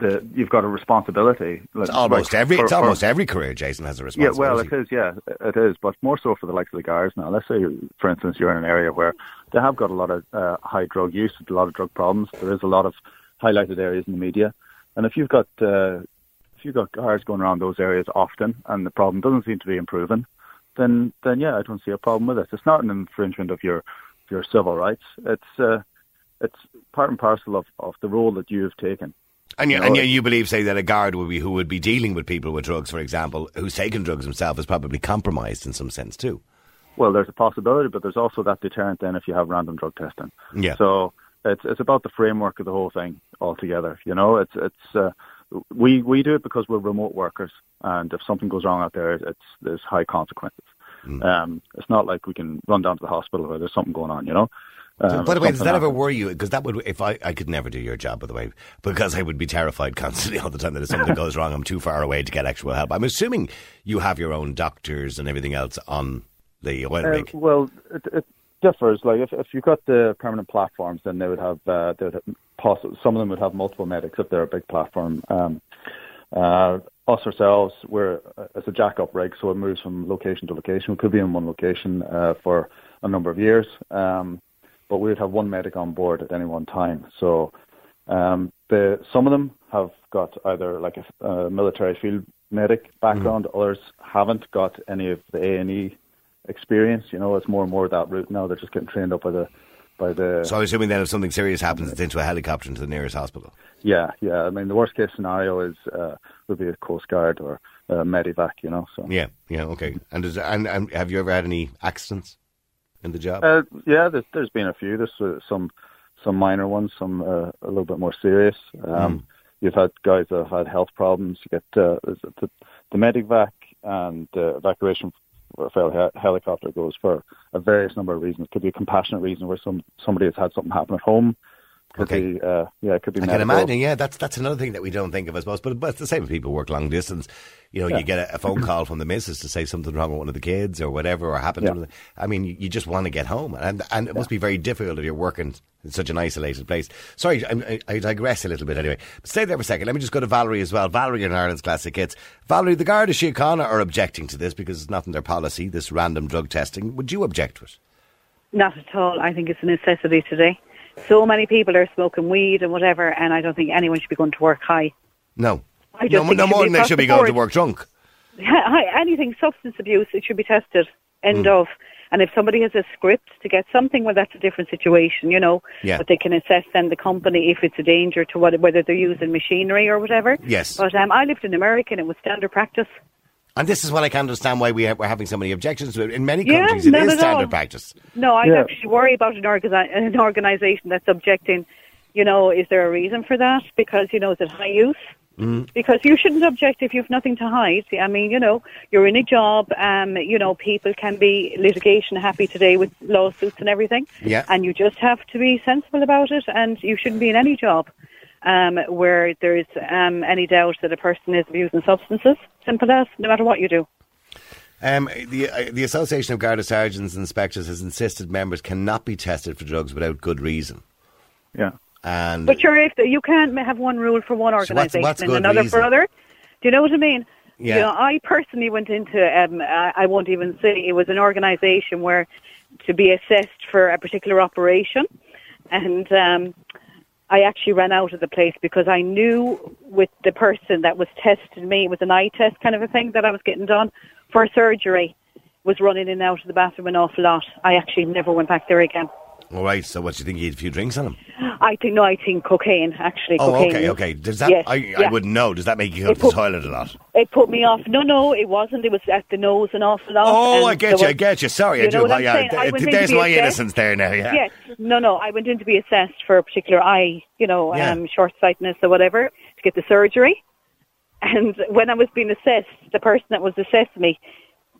the you've got a responsibility. It's almost Like, every for- it's for- almost every career. Jason has a responsibility. Yeah, well, it is. Yeah, it is. But more so for the likes of the guards now. Let's say, for instance, you're in an area where they have got a lot of uh, high drug use, a lot of drug problems. There is a lot of highlighted areas in the media, and if you've got uh, if you've got guards going around those areas often, and the problem doesn't seem to be improving, then then yeah, I don't see a problem with it. It's not an infringement of your your civil rights. It's uh, it's part and parcel of, of the role that you have taken. And you, You and know, you, you believe, say, that a guard would be who would be dealing with people with drugs, for example, who's taken drugs himself, is probably compromised in some sense too. Well, there's a possibility, but there's also that deterrent then if you have random drug testing. Yeah. So it's it's about the framework of the whole thing altogether. You know, it's it's uh, we we do it because we're remote workers, and if something goes wrong out there, it's there's high consequences. Mm. Um, it's not like we can run down to the hospital where there's something going on. You know. Um, by the way, does something that ever worry you? Because that would, if I, I could never do your job, by the way, because I would be terrified constantly all the time that if something goes wrong, I'm too far away to get actual help. I'm assuming you have your own doctors and everything else on the oil Uh, rig. well, it, it differs. Like if if you've got the permanent platforms, then they would have uh, they would have poss- some of them would have multiple medics if they're a big platform. Um, uh, us ourselves, we're uh, it's a jack-up rig, so it moves from location to location. We could be in one location uh, for a number of years, um, but we would have one medic on board at any one time. So um, the some of them have got either like a, a military field medic background, others haven't got any of the A and E experience. You know, it's more and more that route now. They're just getting trained up by the by the. So I'm assuming then if something serious happens, it's into a helicopter into the nearest hospital. Yeah, yeah. I mean, the worst case scenario is uh, would be a Coast Guard or a Medivac. You know, so Yeah, yeah, okay. And, does, and, and have you ever had any accidents in the job? Uh, yeah, there's, there's been a few. There's uh, some some minor ones, some uh, a little bit more serious. Um, You've had guys that have had health problems. You get uh, the, the Medivac and uh, evacuation for a helicopter goes for a various number of reasons. Could be a compassionate reason where some somebody has had something happen at home. Could Okay. be uh, yeah, it could be I can medical. imagine, yeah, that's that's another thing that we don't think of, I suppose. But, but it's the same if people work long distance. You know, Yeah. you get a, a phone call from the missus to say something wrong with one of the kids or whatever, or happened Yeah. to them. I mean, you, you just want to get home. And and it must be very difficult if you're working in such an isolated place. Sorry, I, I, I digress a little bit anyway. But stay there for a second. Let me just go to Valerie as well. Valerie in Ireland's Classic Hits. Valerie, the Garda Síochána are objecting to this because it's not in their policy, this random drug testing. Would you object to it? Not at all. I think it's a necessity today. So many people are smoking weed and whatever, and I don't think anyone should be going to work high. No. I just no, think no more than they should be going to work drunk. Hi- Anything substance abuse, it should be tested. End Hmm. of. And if somebody has a script to get something, well, that's a different situation, you know. Yeah. But they can assess then the company if it's a danger to what, whether they're using machinery or whatever. Yes. But um, I lived in America and it was standard practice. And this is what I can't understand why we ha- we're having so many objections to it. In many Yeah, countries, it not standard all. practice. No, I Yeah. actually worry about an, organi- an organisation that's objecting. You know, is there a reason for that? Because, you know, is it high use? Mm. Because you shouldn't object if you've nothing to hide. I mean, you know, you're in a job. Um, you know, people can be litigation happy today with lawsuits and everything. Yeah. And you just have to be sensible about it, and you shouldn't be in any job um, where there's um, any doubt that a person is abusing substances. Simple as, no matter what you do. Um, the uh, the Association of Garda Sergeants and Inspectors has insisted members cannot be tested for drugs without good reason. Yeah. And But sure, if you can't have one rule for one So what's- organisation what's and another reason? for other, do you know what I mean? Yeah. You know, I personally went into, um, I, I won't even say, it was an organisation where to be assessed for a particular operation, and um, I actually ran out of the place because I knew with the person that was testing me, it was an eye test kind of a thing that I was getting done for surgery, was running in and out of the bathroom an awful lot. I actually never went back there again. All right, so what do you think? You had a few drinks on them? I think no, I think cocaine actually. Oh, cocaine okay, okay. Does that? Yes, I, I wouldn't know. Does that make you go It to the toilet a lot? It put me off. No, no, it wasn't. It was at the nose an awful lot. Oh, I get you. I get you. Sorry, I You do. know what I'm yeah. I th- went in to there's my assessed. innocence there now. Yeah. Yes. No, no. I went in to be assessed for a particular eye, you know, Yeah. um, short sightedness or whatever, to get the surgery. And when I was being assessed, the person that was assessing me,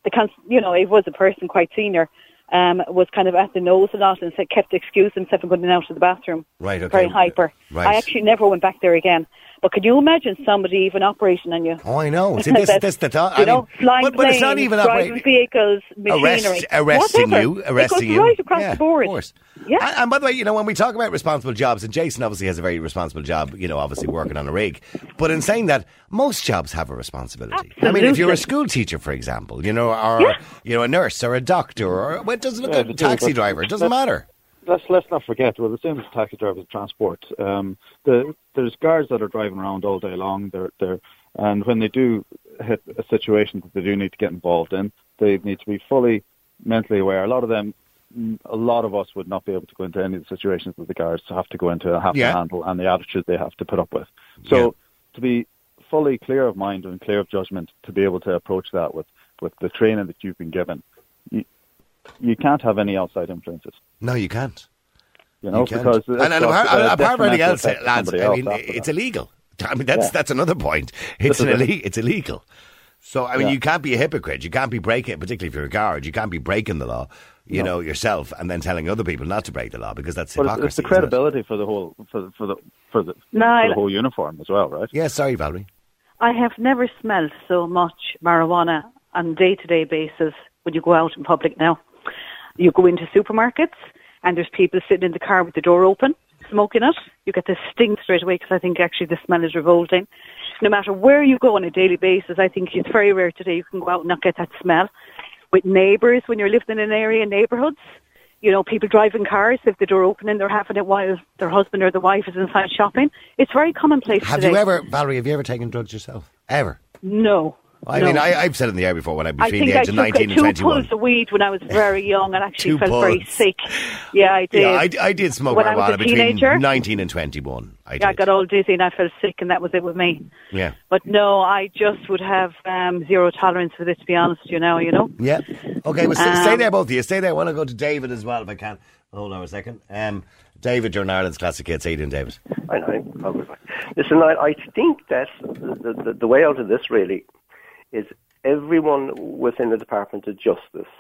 the cons- you know, it was a person quite senior, um, was kind of at the nose a lot and said, kept excusing himself and going out of the bathroom. Right, okay. Very hyper. Right. I actually never went back there again. But can you imagine somebody even operating on you? Oh, I know. See, this, That's- this the thought. You I know, mean, flying but, but it's not planes, even driving operating. vehicles, machinery, Arrest, arresting whatever. you, It arresting goes you. right across yeah, the board. Of course. Yeah. And, and by the way, you know, when we talk about responsible jobs, and Jason obviously has a very responsible job, you know, obviously working on a rig. But in saying that, most jobs have a responsibility. Absolutely. I mean, if you're a school teacher, for example, you know, or Yeah. you know, a nurse or a doctor, or well, it doesn't look Yeah, a taxi driver. It doesn't matter. Let's let's not forget we're the same as taxi drivers transport. Um, the, there's guards that are driving around all day long. They're they're and when they do hit a situation that they do need to get involved in, they need to be fully mentally aware. A lot of them, mm, a lot of us would not be able to go into any of the situations that the guards have to go into and have Yeah. to handle, and the attitude they have to put up with. So Yeah. to be fully clear of mind and clear of judgment, to be able to approach that with with the training that you've been given, you you can't have any outside influences. No, you can't. You know, You can't. because and, and it's apart, uh, apart from anything else, lads, somebody I mean, it's that. illegal. I mean, that's Yeah. that's another point. It's an is ille- it's illegal. So I mean, Yeah. you can't be a hypocrite. You can't be breaking, particularly if you're a guard. You can't be breaking the law, you No. know, yourself, and then telling other people not to break the law because that's But hypocrisy. it's the isn't it? credibility for the whole for for the for the, for the whole uniform as well, right? Yeah, sorry, Valerie. I have never smelled so much marijuana on a day-to-day basis when you go out in public now. You go into supermarkets and there's people sitting in the car with the door open, smoking it. You get the stink straight away because I think actually the smell is revolting. No matter where you go on a daily basis, I think it's very rare today you can go out and not get that smell. With neighbours, when you're living in an area, neighbourhoods, you know, people driving cars, if the door open and they're having it while their husband or the wife is inside shopping. It's very commonplace Have today. you ever, Valerie? Have you ever taken drugs yourself? Ever? No. I no. mean, I, I've said it in the air before when I'd be I between the I age took of nineteen and twenty-one. pulls of weed when I was very young and actually Two felt very sick. Yeah, I did. Yeah, I, I did smoke When I was marijuana a between teenager? nineteen and twenty-one. I did. yeah, I got all dizzy and I felt sick, and that was it with me. yeah. But no, I just would have um, zero tolerance for this. To be honest, you know, you know. Yeah. Okay, well, stay, stay Um, there, both of you. Stay there. I want to go to David as well, if I can. Hold on a second. Um, David, you're in Ireland's Classic Hits. How you doing, David? I know. Listen, I, I think that the, the, the way out of this really is everyone within the Department of Justice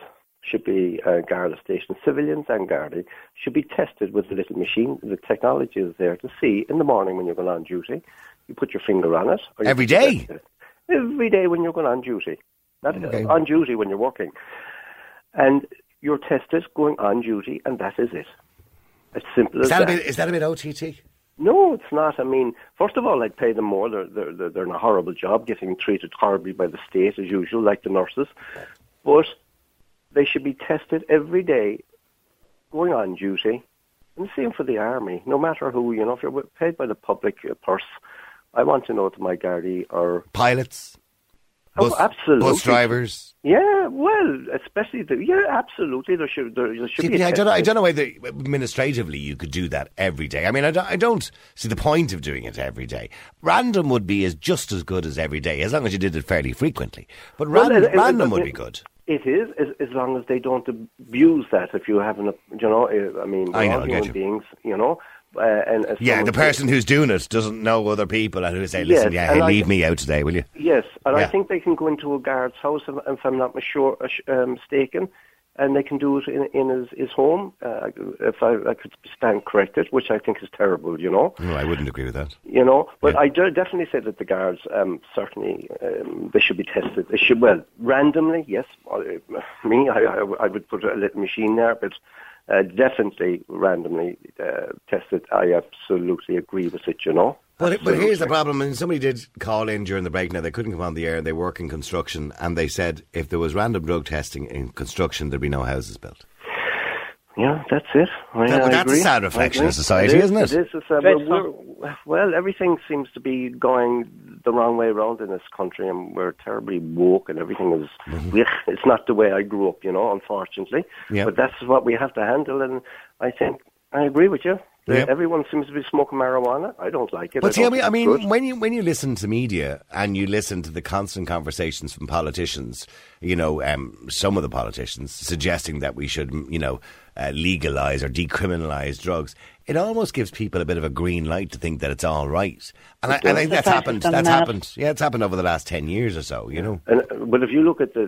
should be uh, Garda station, civilians and Garda should be tested with a little machine. The technology is there to see in the morning when you're going on duty. You put your finger on it. Every your day? test it. Every day when you're going on duty. Not Okay. on duty when you're working. And you're tested going on duty, and that is it. As simple Is as that, a bit, is that a bit OTT? No, it's not. I mean, first of all, I'd pay them more. They're, they're, they're, in a horrible job, getting treated horribly by the state, as usual, like the nurses. But they should be tested every day, going on duty. And the same for the army. No matter who, you know, if you're paid by the public purse, I want to know that my Gardaí are. Pilots? Oh, absolutely. Bus drivers? Yeah, well, especially the. Yeah, absolutely. There should, there, there should See, be. I don't know. I don't know whether administratively you could do that every day. I mean, I don't, I don't see the point of doing it every day. Random would be as just as good as every day, as long as you did it fairly frequently. But random, it- it- random it- would be good. It is, as, as long as they don't abuse that. If you haven't, a, you know, I mean, I know, all I get human beings, you know. Uh, and Yeah, the person who's doing it doesn't know other people and who say, listen, Yes, yeah, hey, I- leave me out today, will you? Yes, and Yeah. I think they can go into a guard's house, if, if I'm not sure, um, mistaken, and they can do it in, in his, his home. Uh, if I, I could stand corrected, which I think is terrible, you know. No, I wouldn't agree with that. You know, but Yeah. I do definitely say that the guards um, certainly um, they should be tested. They should well randomly. Yes, uh, me, I, I, I would put a little machine there, but uh, definitely randomly uh, tested. I absolutely agree with it. You know. But, but here's the problem. And somebody did call in during the break. Now they couldn't come on the air. They work in construction, and they said if there was random drug testing in construction, there'd be no houses built. Yeah, that's it. I, That- I that's a sad I reflection agree. of society, It is, isn't it? It is. It's, Dreadful. we're, we're, well, everything seems to be going the wrong way around in this country, and we're terribly woke, and everything is. Blech. It's not the way I grew up, you know. Unfortunately, Mm-hmm. But that's what we have to handle, and I think I agree with you. Yeah. Everyone seems to be smoking marijuana. I don't like it. But see, I mean, I mean, when you when you listen to media and you listen to the constant conversations from politicians, you know, um, some of the politicians suggesting that we should, you know, uh, legalize or decriminalize drugs. It almost gives people a bit of a green light to think that it's all right. And I, I think that's happened. That's that. happened. Yeah, it's happened over the last ten years or so. You know. And, but if you look at the,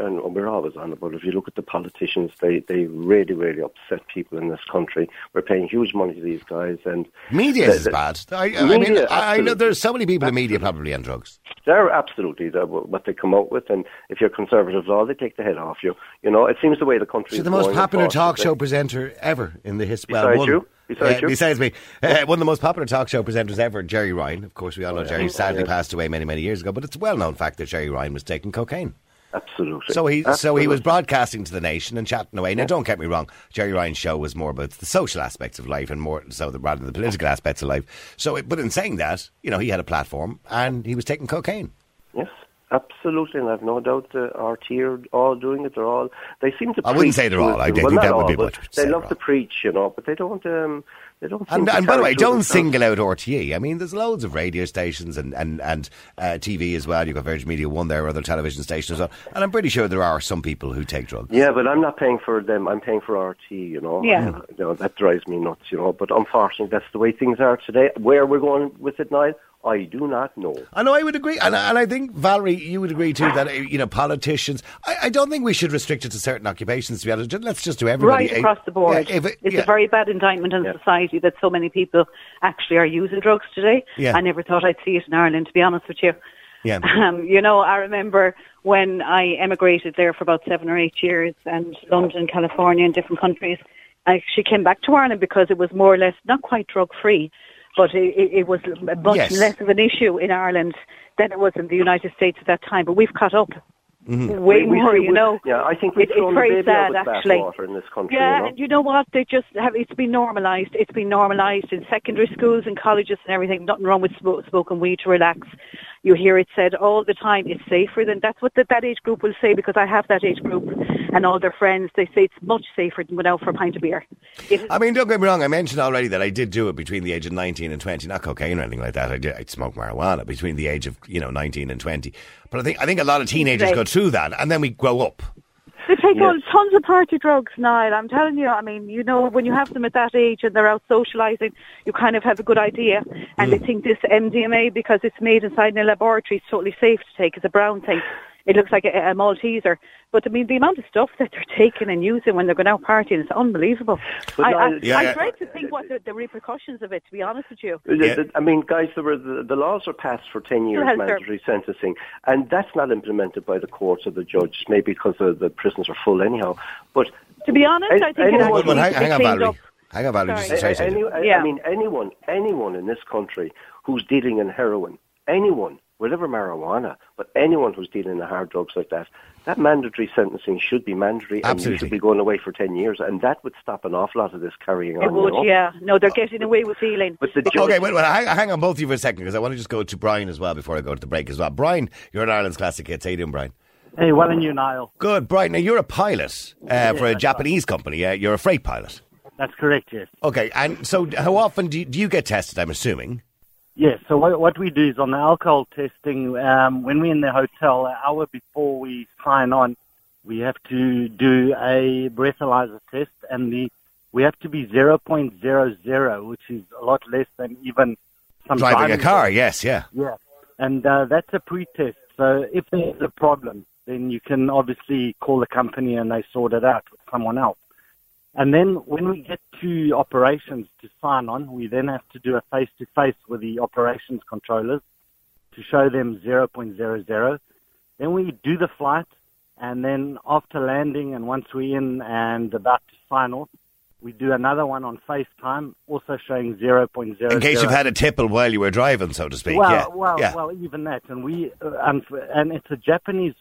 and we're always on it, but if you look at the politicians, they, they really, really upset people in this country. We're paying huge money to these guys, and Media is bad. I, I mean, Media, I, I know there's so many people in media probably on drugs. They're absolutely the, what they come out with, and if you're conservative law, they take the head off you. You know, it seems the way the country. She's is the most popular talk show presenter ever in the history. Besides well, one, you? Besides uh, you? besides me, uh, one of the most popular talk show presenters ever, Gerry Ryan. Of course, we all know Oh, yeah. Gerry sadly Yeah. passed away many, many years ago. But it's a well-known fact that Gerry Ryan was taking cocaine. Absolutely. So he, so he was broadcasting to the nation and chatting away. Now, don't get me wrong, Gerry Ryan's show was more about the social aspects of life and more so the, rather than the political aspects of life. So, it, but in saying that, you know, he had a platform and he was taking cocaine. Yes, absolutely, and I've no doubt the RT are all doing it. They're all they seem to. Preach I wouldn't say they're all. it. I think well, that not would be much but to say They love to preach, you know, but they don't. Um, they don't. And, and by the way, don't themselves. single out RTE. I mean, there's loads of radio stations and and and uh, TV as well. You've got Virgin Media One there, other television stations as well. And I'm pretty sure there are some people who take drugs. Yeah, but I'm not paying for them. I'm paying for RT. You know. Yeah. Uh, you know that drives me nuts. You know, but unfortunately, that's the way things are today. Where we're going with it now, I do not know. I know I would agree, and, I- and I think Valerie, you would agree too that uh, you know politicians. I, I don't think we should restrict it to certain occupations. To be honest, let's just do everybody right across the board. Yeah, if it- it's yeah. a very bad indictment on Yeah. society that so many people actually are using drugs today. Yeah. I never thought I'd see it in Ireland, to be honest with you. Yeah. Um, you know, I remember when I emigrated there for about seven or eight years, and London, California, and different countries. I actually came back to Ireland because it was more or less not quite drug free, but it, it, it was much Yes. less of an issue in Ireland than it was in the United States at that time. But we've caught up Mm-hmm. way We- we- more, we- you know. Yeah, I think we've It- it's thrown the very baby sad, out actually. bathwater in this country. Yeah, you know? and you know what? They just have. It's been normalised. It's been normalised in secondary schools and colleges and everything. Nothing wrong with smoke, smoking weed to relax. You hear it said all the time. It's safer than that's what the, that age group will say because I have that age group and all their friends. They say it's much safer than going out for a pint of beer. It I mean, don't get me wrong. I mentioned already that I did do it between the age of 19 and 20. Not cocaine or anything like that. I did. I smoked marijuana between the age of you know 19 and 20. But I think I think a lot of teenagers Right. go through that, and then we grow up. They take Yes. on tons of party drugs, Niall. I'm telling you. I mean, you know, when you have them at that age and they're out socialising, you kind of have a good idea. And hmm. they think this MDMA, because it's made inside in a laboratory, is totally safe to take. It's a brown thing. It looks like a, a Malteser. But I mean, the amount of stuff that they're taking and using when they're going out partying is unbelievable. But I, I, Niall- Yeah, I yeah. dread to think what the, the repercussions of it. To be honest with you. Yeah. I mean, guys, there were the, the laws are passed for 10 years has, sir. mandatory sentencing, and that's not implemented by the courts or the judge, maybe because the, the prisons are full anyhow. But To be honest, I think it Anyone- actually Well, hang, needs to be hang on, Valerie. up. Hang on, Valerie. Just to Sorry. a- something. any, Yeah. I mean, anyone, anyone in this country who's dealing in heroin, anyone, whatever marijuana, but anyone who's dealing in hard drugs like that, that mandatory sentencing should be mandatory, and you Absolutely. should be going away for 10 years, and that would stop an awful lot of this carrying on. It you would, know? yeah. No, they're getting away with dealing. But the Because- judge- Okay, wait, wait, hang, hang on both of you for a second because I want to just go to Brian as well before I go to the break as well. Brian, you're an Ireland's classic hits. How you doing, Brian? Hey, well and you, Niall. Good, Brian. Now you're a pilot uh, for a that's Japanese company. Uh, you're a freight pilot. That's correct, yes. Okay, and so how often do you, do you get tested? I'm assuming. Yes, so what, what we do is on the alcohol testing, um, when we're in the hotel, an hour before we sign on, we have to do a breathalyzer test, and the we have to be 0.00, which is a lot less than even some Driving a car, tests. yes, yeah. Yeah, and uh, that's a pre-test. So if there's a problem, then you can obviously call the company and they sort it out with someone else. And then when we get to operations to sign on, we then have to do a face-to-face with the operations controllers to show them 0.00. Then we do the flight, and then after landing and once we're in and about to sign off, we do another one on FaceTime, also showing 0.00. In case you've had a tipple while you were driving, so to speak. Well, yeah, well, yeah. well, even that, and we, uh, and, and it's a Japanese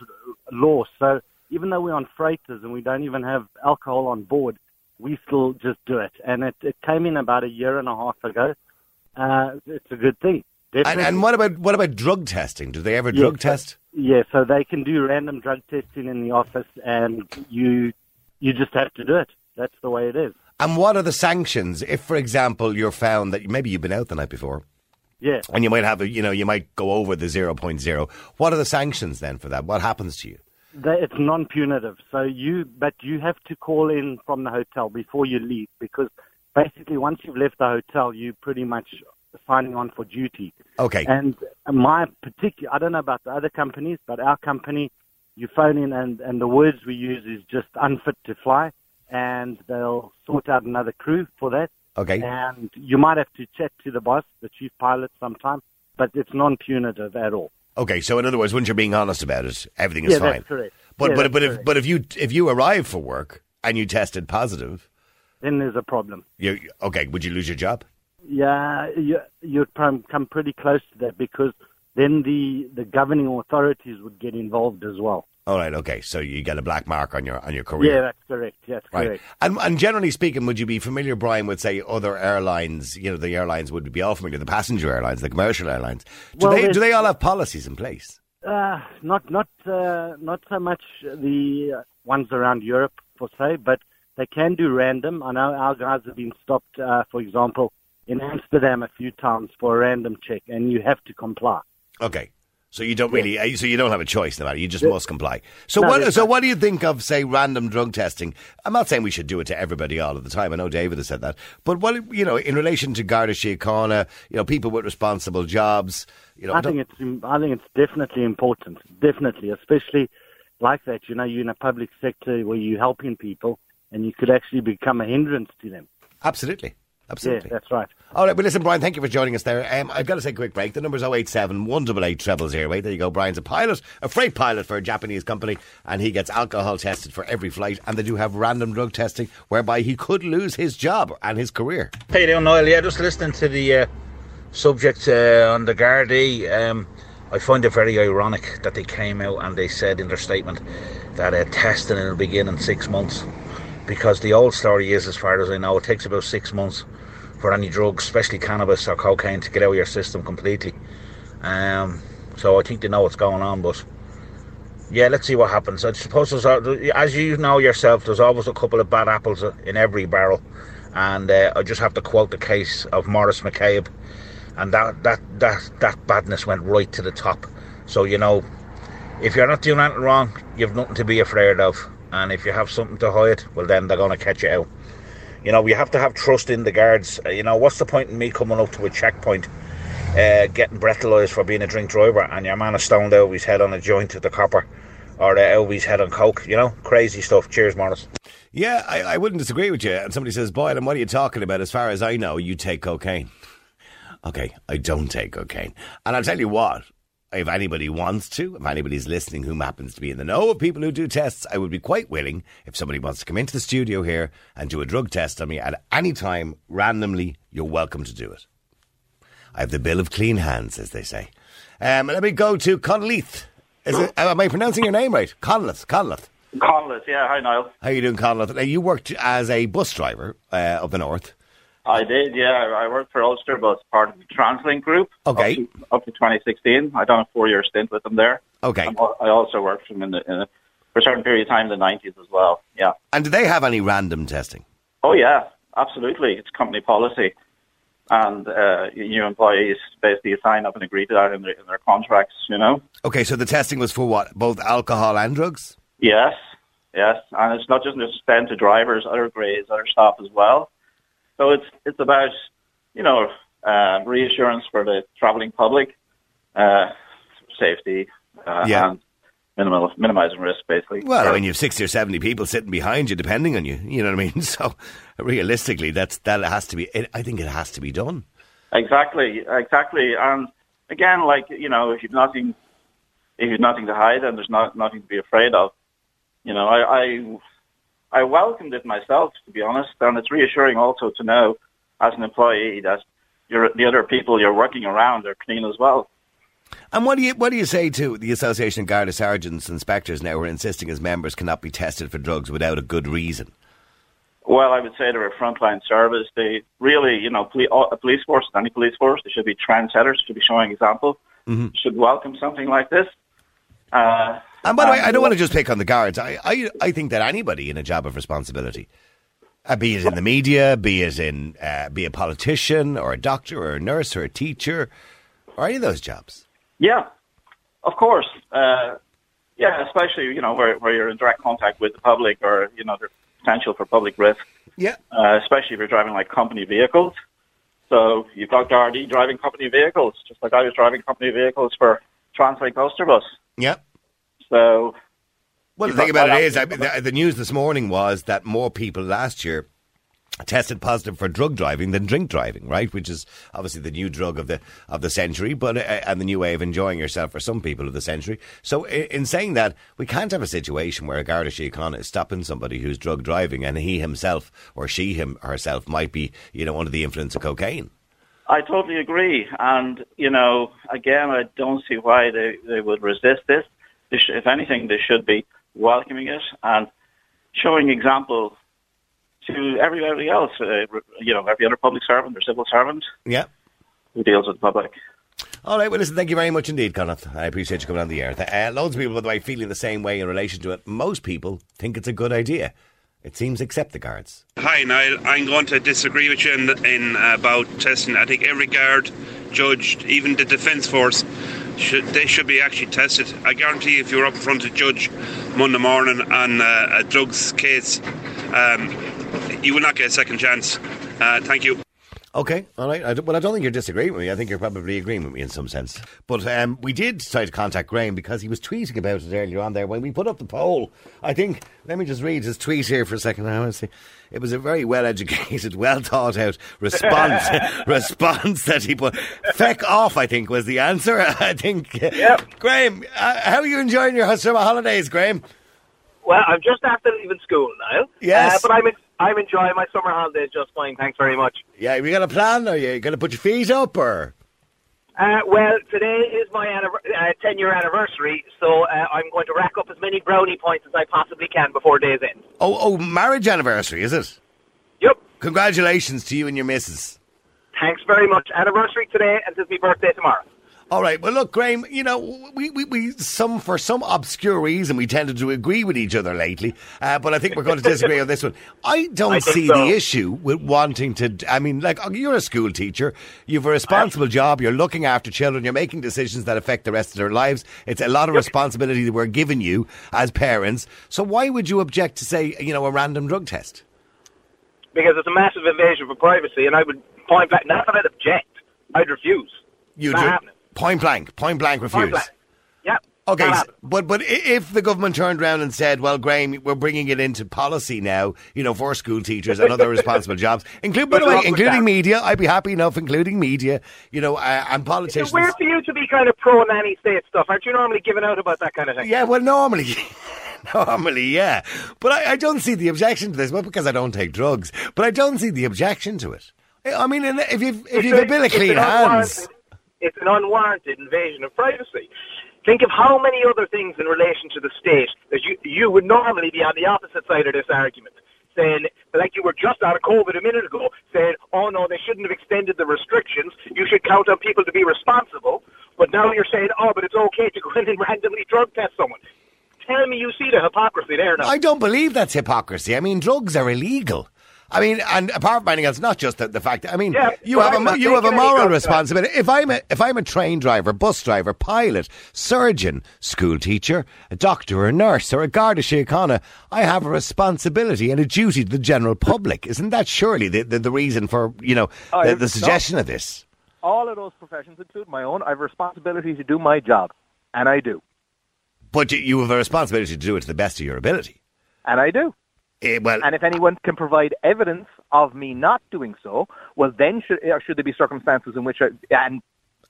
law. So even though we're on freighters and we don't even have alcohol on board, we still just do it. And it, it came in about a year and a half ago. Uh, it's a good thing. and, and what about what about drug testing? Do they ever drug test? Yeah, so they can do random drug testing in the office, and you you just have to do it. That's the way it is. And what are the sanctions if, for example, you're found that maybe you've been out the night before Yeah. and you might have a, you know, you might go over the 0.0. What are the sanctions then for that? What happens to you? It's non-punitive. So you, but you have to call in from the hotel before you leave because basically once you've left the hotel, you pretty much signing on for duty. Okay. And my particular, I don't know about the other companies, but our company, you phone in and, and the words we use is just unfit to fly, and they'll sort out another crew for that. Okay. And you might have to chat to the boss, the chief pilot, sometime, but it's non-punitive at all. Okay, so in other words, once you're being honest about it, everything is yeah, fine. that's correct. But Yeah, but but if but if you if you arrive for work and you tested positive, then there's a problem. you okay? Would you lose your job? Yeah, you, you'd come come pretty close to that because then the, the governing authorities would get involved as well. All right, okay. So you get a black mark on your on your career. Yeah, that's correct. That's Right. correct. And, and generally speaking, would you be familiar, Brian, with say other airlines? You know, the airlines would be all familiar, the passenger airlines, the commercial airlines. Do Well, they do they all have policies in place? Uh, not not uh, not so much the ones around Europe per se, but they can do random. I know our guys have been stopped, uh, for example, in Amsterdam a few times for a random check, and you have to comply. Okay. So you don't really, uh, so you don't have a choice no matter. You just Yeah. must comply. So No, what? So what do you think of say random drug testing? I'm not saying we should do it to everybody all of the time. I know David has said that, but what you know in relation to Garda Síochána, you know, people with responsible jobs, you know, I think it's I think it's definitely important, definitely, especially like that. You know, you're in a public sector where you're helping people, and you could actually become a hindrance to them. absolutely, absolutely. Yeah, that's right. All right, well, listen, Brian, thank you for joining us there. Um, I've got to say, quick break. The number's 087 188 0008. There you go. Brian's a pilot, a freight pilot for a Japanese company, and he gets alcohol tested for every flight. And they do have random drug testing, whereby he could lose his job and his career. How you doing, Niall? Yeah, just listening to the uh, subject uh, on the Gardaí, um, I find it very ironic that they came out and they said in their statement that uh, testing will begin in six months. Because the old story is, as far as I know, it takes about six months for any drugs, especially cannabis or cocaine, to get out of your system completely. Um, so I think they know what's going on, but yeah, let's see what happens. I suppose, as you know yourself, there's always a couple of bad apples in every barrel. And uh, I just have to quote the case of Maurice McCabe, and that, that, that, that badness went right to the top. So, you know, if you're not doing anything wrong, you've nothing to be afraid of. And if you have something to hide, well, then they're going to catch you out. You know, we have to have trust in the guards. Uh, you know, what's the point in me coming up to a checkpoint, uh, getting breathalyzed for being a drink driver, and your man is stoned out his head on a joint at the copper, or uh, out his head on coke? You know, crazy stuff. Cheers, Morris. Yeah, I, I wouldn't disagree with you. And somebody says, Boylan, what are you talking about? As far as I know, you take cocaine. Okay, I don't take cocaine. And I'll tell you what, if anybody wants to, if anybody's listening who happens to be in the know of people who do tests, I would be quite willing, if somebody wants to come into the studio here and do a drug test on me at any time, randomly, you're welcome to do it. I have the bill of clean hands, as they say. Um, let me go to Conleith. Is it, am I pronouncing your name right? Conleith, Conleith. Conless, yeah. Hi, Niall. How are you doing, Conleith? Now, you worked as a bus driver uh, of the North. I did, yeah. I worked for Ulster Bus, part of the TransLink Group. Okay. Up to, up to 2016. I done a four-year stint with them there. Okay. And I also worked for them in the, in a, for a certain period of time in the 90s as well. Yeah. And do they have any random testing? Oh, yeah. Absolutely. It's company policy. And uh, new employees basically sign up and agree to that in their, in their contracts, you know? Okay, so the testing was for what? Both alcohol and drugs? Yes, yes, and it's not just extend to drivers, other grades, other staff as well. So it's it's about you know uh, reassurance for the travelling public, uh, safety, uh, Yeah. and minimal minimizing risk, basically. Well, I mean, you've 60 or 70 people sitting behind you, depending on you. You know what I mean? So, realistically, that's that has to be, it, I think it has to be done. Exactly, exactly. And again, like you know, if you've nothing, if you've nothing to hide, then there's not nothing to be afraid of, you know, I, I, I welcomed it myself, to be honest, and it's reassuring also to know, as an employee, that you're, the other people you're working around are clean as well. And what do you what do you say to the Association of Garda Sergeants and Inspectors now who are insisting as members cannot be tested for drugs without a good reason? Well, I would say they're a frontline service. They really, you know, poli- a police force, any police force, they should be trendsetters, should be showing example, Mhm. should welcome something like this. Uh, And by the way, I don't want to just pick on the guards. I, I, I think that anybody in a job of responsibility, uh, be it in the media, be it in, uh, be a politician or a doctor or a nurse or a teacher, or any of those jobs. Yeah, of course. Uh, yeah, especially you know where where you're in direct contact with the public, or you know they're potential for public risk, Yeah. uh, especially if you're driving like company vehicles. So you've got Gardaí driving company vehicles, just like I was driving company vehicles for Translink Ulster Bus. Yeah. So Well, the thing about it is, I mean, the, the news this morning was that more people last year tested positive for drug driving than drink driving, right? Which is obviously the new drug of the of the century, but uh, and the new way of enjoying yourself for some people of the century. So, in, in saying that, we can't have a situation where a Garda Síochána is stopping somebody who's drug driving, and he himself or she him herself might be, you know, under the influence of cocaine. I totally agree. And, you know, again, I don't see why they, they would resist this. They sh- if anything, they should be welcoming it and showing example to everybody else, uh, you know, every other public servant or civil servant Yeah. who deals with the public. All right, well, listen, thank you very much indeed, Conleith. I appreciate you coming on the air. Uh, loads of people, by the way, feeling the same way in relation to it. Most people think it's a good idea. It seems, except the guards. Hi, Niall. I'm going to disagree with you in, in about testing. I think every guard, judge, even the defence force, should, they should be actually tested. I guarantee if you're up in front of a judge Monday morning on uh, a drugs case, um, you will not get a second chance. Uh, thank you. Okay, all right. I well, I don't think you're disagreeing with me. I think you're probably agreeing with me in some sense. But um, we did try to contact Graham because he was tweeting about it earlier on there when we put up the poll. I think, let me just read his tweet here for a second. I want to see. It was a very well educated, well thought out response response that he put. Feck off, I think, was the answer. I think. Graham, uh, how are you enjoying your summer holidays, Graham? Well, I'm just after leaving school now. Yes. Uh, but I'm I'm enjoying my summer holidays just fine. Thanks very much. Yeah, we got a plan? Are you going to put your feet up or? Uh, well, today is my uh, 10 year anniversary, so uh, I'm going to rack up as many brownie points as I possibly can before day's end. Oh, oh, marriage anniversary, is it? Yep. Congratulations to you and your missus. Thanks very much. Anniversary today, and it's my birthday tomorrow. All right. Well, look, Graham. You know, we, we, we some for some obscure reason we tended to agree with each other lately, uh, but I think we're going to disagree on this one. I don't I see so. the issue with wanting to. I mean, like you're a school teacher, you've a responsible job, you're looking after children, you're making decisions that affect the rest of their lives. It's a lot of responsibility that we're giving you as parents. So why would you object to say, you know, a random drug test? Because it's a massive invasion of privacy, and I would point back, not that I'd object, I'd refuse. You do. Point blank, point blank refuse. Point blank. Yep. Okay, Not s- happening. but but if the government turned around and said, "Well, Graham, we're bringing it into policy now," you know, for school teachers and other responsible jobs, include by the way, including media, I'd be happy enough, including media, you know, uh, and It's weird for you to be kind of pro nanny state stuff. Aren't you normally giving out about that kind of thing? Yeah, well, normally, normally, yeah, but I, I don't see the objection to this. Well, because I don't take drugs, but I don't see the objection to it. I mean, if you've if It's you've a a- bill of clean hands, unwarranted- It's an unwarranted invasion of privacy. Think of how many other things in relation to the state that you you would normally be on the opposite side of this argument, saying like you were just out of COVID a minute ago, saying, "Oh no, they shouldn't have extended the restrictions. You should count on people to be responsible." But now you're saying, "Oh, but it's okay to go in and randomly drug test someone." Tell me you see the hypocrisy there now. I don't believe that's hypocrisy. I mean, drugs are illegal. I mean, and apart from anything else, not just the, the fact. That, I mean, Yeah, you have a I'm not you have a moral responsibility. If I'm a if I'm a train driver, bus driver, pilot, surgeon, school teacher, a doctor, or a nurse, or a Garda Síochána, I have a responsibility and a duty to the general public. Isn't that surely the the, the reason for you know the, the suggestion of this? All of those professions, include my own, I have a responsibility to do my job, and I do, But you have a responsibility to do it to the best of your ability. and I do. Eh, well, and if anyone can provide evidence of me not doing so, well, then should or should there be circumstances in which I, and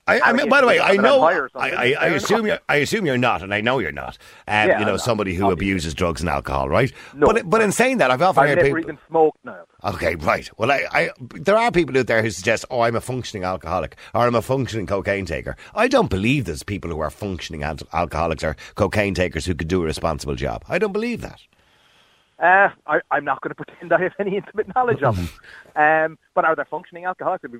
I, I mean, by the way, I know. I, I, I assume you're. I assume you're not, and I know you're not. Um, Yeah, you know, somebody who abuses drugs and alcohol, right? No. But but in saying that, I've often I've heard never people. even smoked now. Okay, right. Well, I, I there are people out there who suggest, "Oh, I'm a functioning alcoholic," or "I'm a functioning cocaine taker." I don't believe there's people who are functioning al- alcoholics or cocaine takers who could do a responsible job. I don't believe that. Uh, I, I'm not going to pretend I have any intimate knowledge of them. Um, but are there functioning alcoholics? I'd be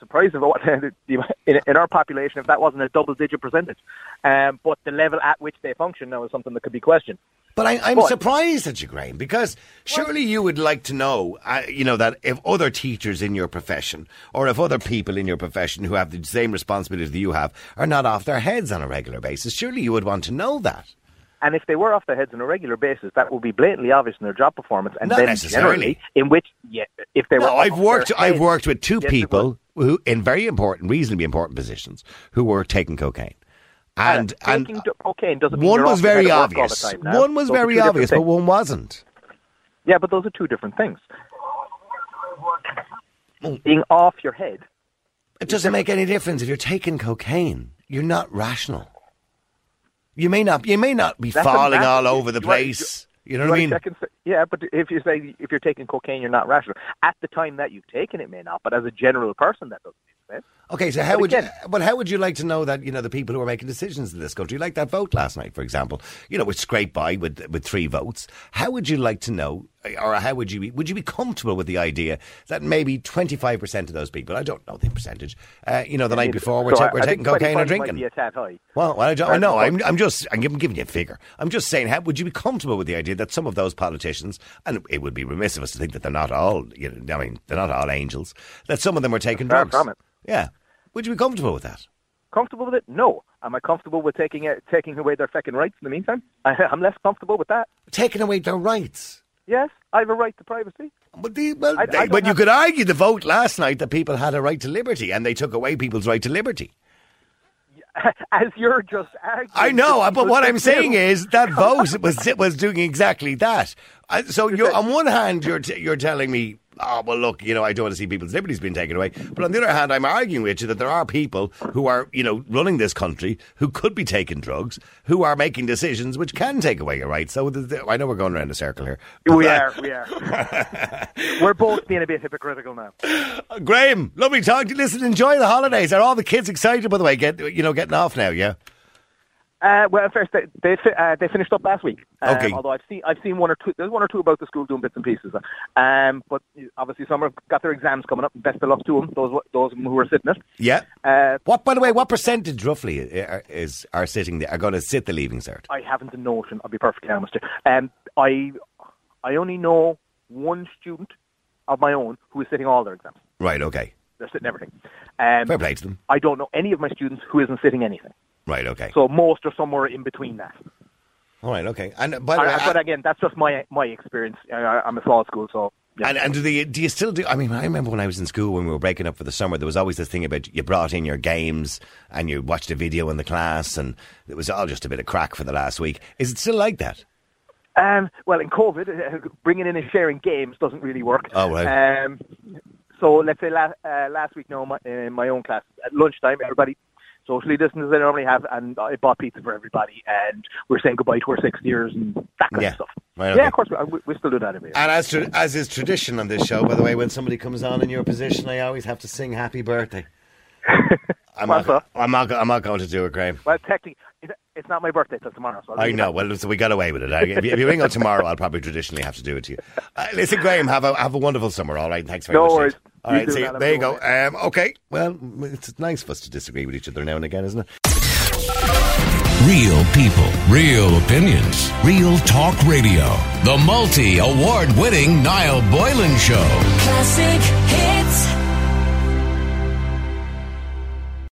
surprised if it, in, in our population if that wasn't a double-digit percentage. Um, but the level at which they function now is something that could be questioned. But I, I'm But- surprised at you, Graham, because surely you would like to know, uh, you know, that if other teachers in your profession or if other people in your profession who have the same responsibility that you have are not off their heads on a regular basis, surely you would want to know that. And if they were off their heads on a regular basis, that would be blatantly obvious in their job performance. And Not then necessarily. generally, in which, yeah, if they were, I've worked. I've heads- worked with two Yes, people who, in very important, reasonably important positions, who were taking cocaine, and Uh, and cocaine doesn't one was very head at work all the obvious. One was Those very obvious, but one wasn't. Yeah, but those are two different things. Being off your head. It doesn't make any difference if you're taking cocaine. You're not rational. You may not. You may not be That's falling all over the place. You know what I mean? checking- yeah, but if you say if you're taking cocaine, you're not rational. At the time that you've taken it, may not. But as a general person, that doesn't make sense. Okay, so how But would again- you? But how would you like to know that you know the people who are making decisions in this country, like that vote last night, for example, you know, which scraped by with with three votes? How would you like to know, or how would you be? Would you be comfortable with the idea that maybe twenty five percent of those people, I don't know the percentage, uh, you know, the night before were, So ta- I- were I taking cocaine or drinking? Might be a tad high. Well, I, don't, know. I'm I'm just, I'm giving giving you a figure. I'm just saying, how, would you be comfortable with the idea that some of those politicians, and it would be remiss of us to think that they're not all, you know, I mean, they're not all angels, that some of them are taking drugs. Yeah. Would you be comfortable with that? Comfortable with it? No. Am I comfortable with taking it, taking away their fucking rights in the meantime? I, I'm less comfortable with that. Taking away their rights. Yes, I have a right to privacy. But the, well, I- I but you could argue the vote last night that people had a right to liberty, and they took away people's right to liberty. As you're just arguing. I know, but what I'm saying is that vote was was doing exactly that. Uh, so you're, on one hand, you're t- you're telling me, oh well, look, you know, I don't want to see people's liberties being taken away. But on the other hand, I'm arguing with you that there are people who are, you know, running this country who could be taking drugs, who are making decisions which can take away your rights. So the, I know we're going around a circle here. We are, we are. We're both being a bit hypocritical now. Graham, lovely talking to you. Listen, enjoy the holidays. Are all the kids excited? By the way, get you know, getting off now. Yeah. Uh, well, first they they, uh, they finished up last week. Um, Okay. Although I've seen I've seen one or two. There's one or two about the school doing bits and pieces. Um, but obviously some have got their exams coming up. Best of luck to them. Those those them who are sitting it. Yeah. Uh, What, by the way, what percentage roughly are, is are sitting there, are going to sit the leaving cert? I haven't a notion. I'll be perfectly honest. Um, I I only know one student of my own who is sitting all their exams. Right. Okay. They're sitting everything. Um, Fair play to them. I don't know any of my students who isn't sitting anything. Right. Okay. So most are somewhere in between that. All right. Okay. And by the Uh, way, but again, that's just my my experience. Uh, I'm a small school, so yeah. And, and do, they, do you still do? I mean, I remember when I was in school when we were breaking up for the summer, there was always this thing about you brought in your games and you watched a video in the class, and it was all just a bit of crack for the last week. Is it still like that? Um, well, in COVID, uh, bringing in and sharing games doesn't really work. Oh, right. Um, so let's say last, uh, last week, no, my, in my own class, at lunchtime, everybody socially distanced as they normally have, and I bought pizza for everybody, and we're saying goodbye to our sixth years and that kind Yeah. of stuff. Right, Yeah, of course, we, we- still do that every year. And as tra- as is tradition on this show, by the way, when somebody comes on in your position, I always have to sing "Happy Birthday." I'm What's not, I'm not. I'm not going to do it, Graham. Well, technically, it's not my birthday till tomorrow. So I'll I know. it. Well, so we got away with it. If you, if you ring on tomorrow, I'll probably traditionally have to do it to you. Uh, listen, Graham, have a have a wonderful summer. All right, thanks very No much. worries. Dave. All You right, see you. There you go. Um, okay, well, it's nice for us to disagree with each other now and again, isn't it? Real people, real opinions, real talk radio. The multi award winning Niall Boylan Show. Classic hits.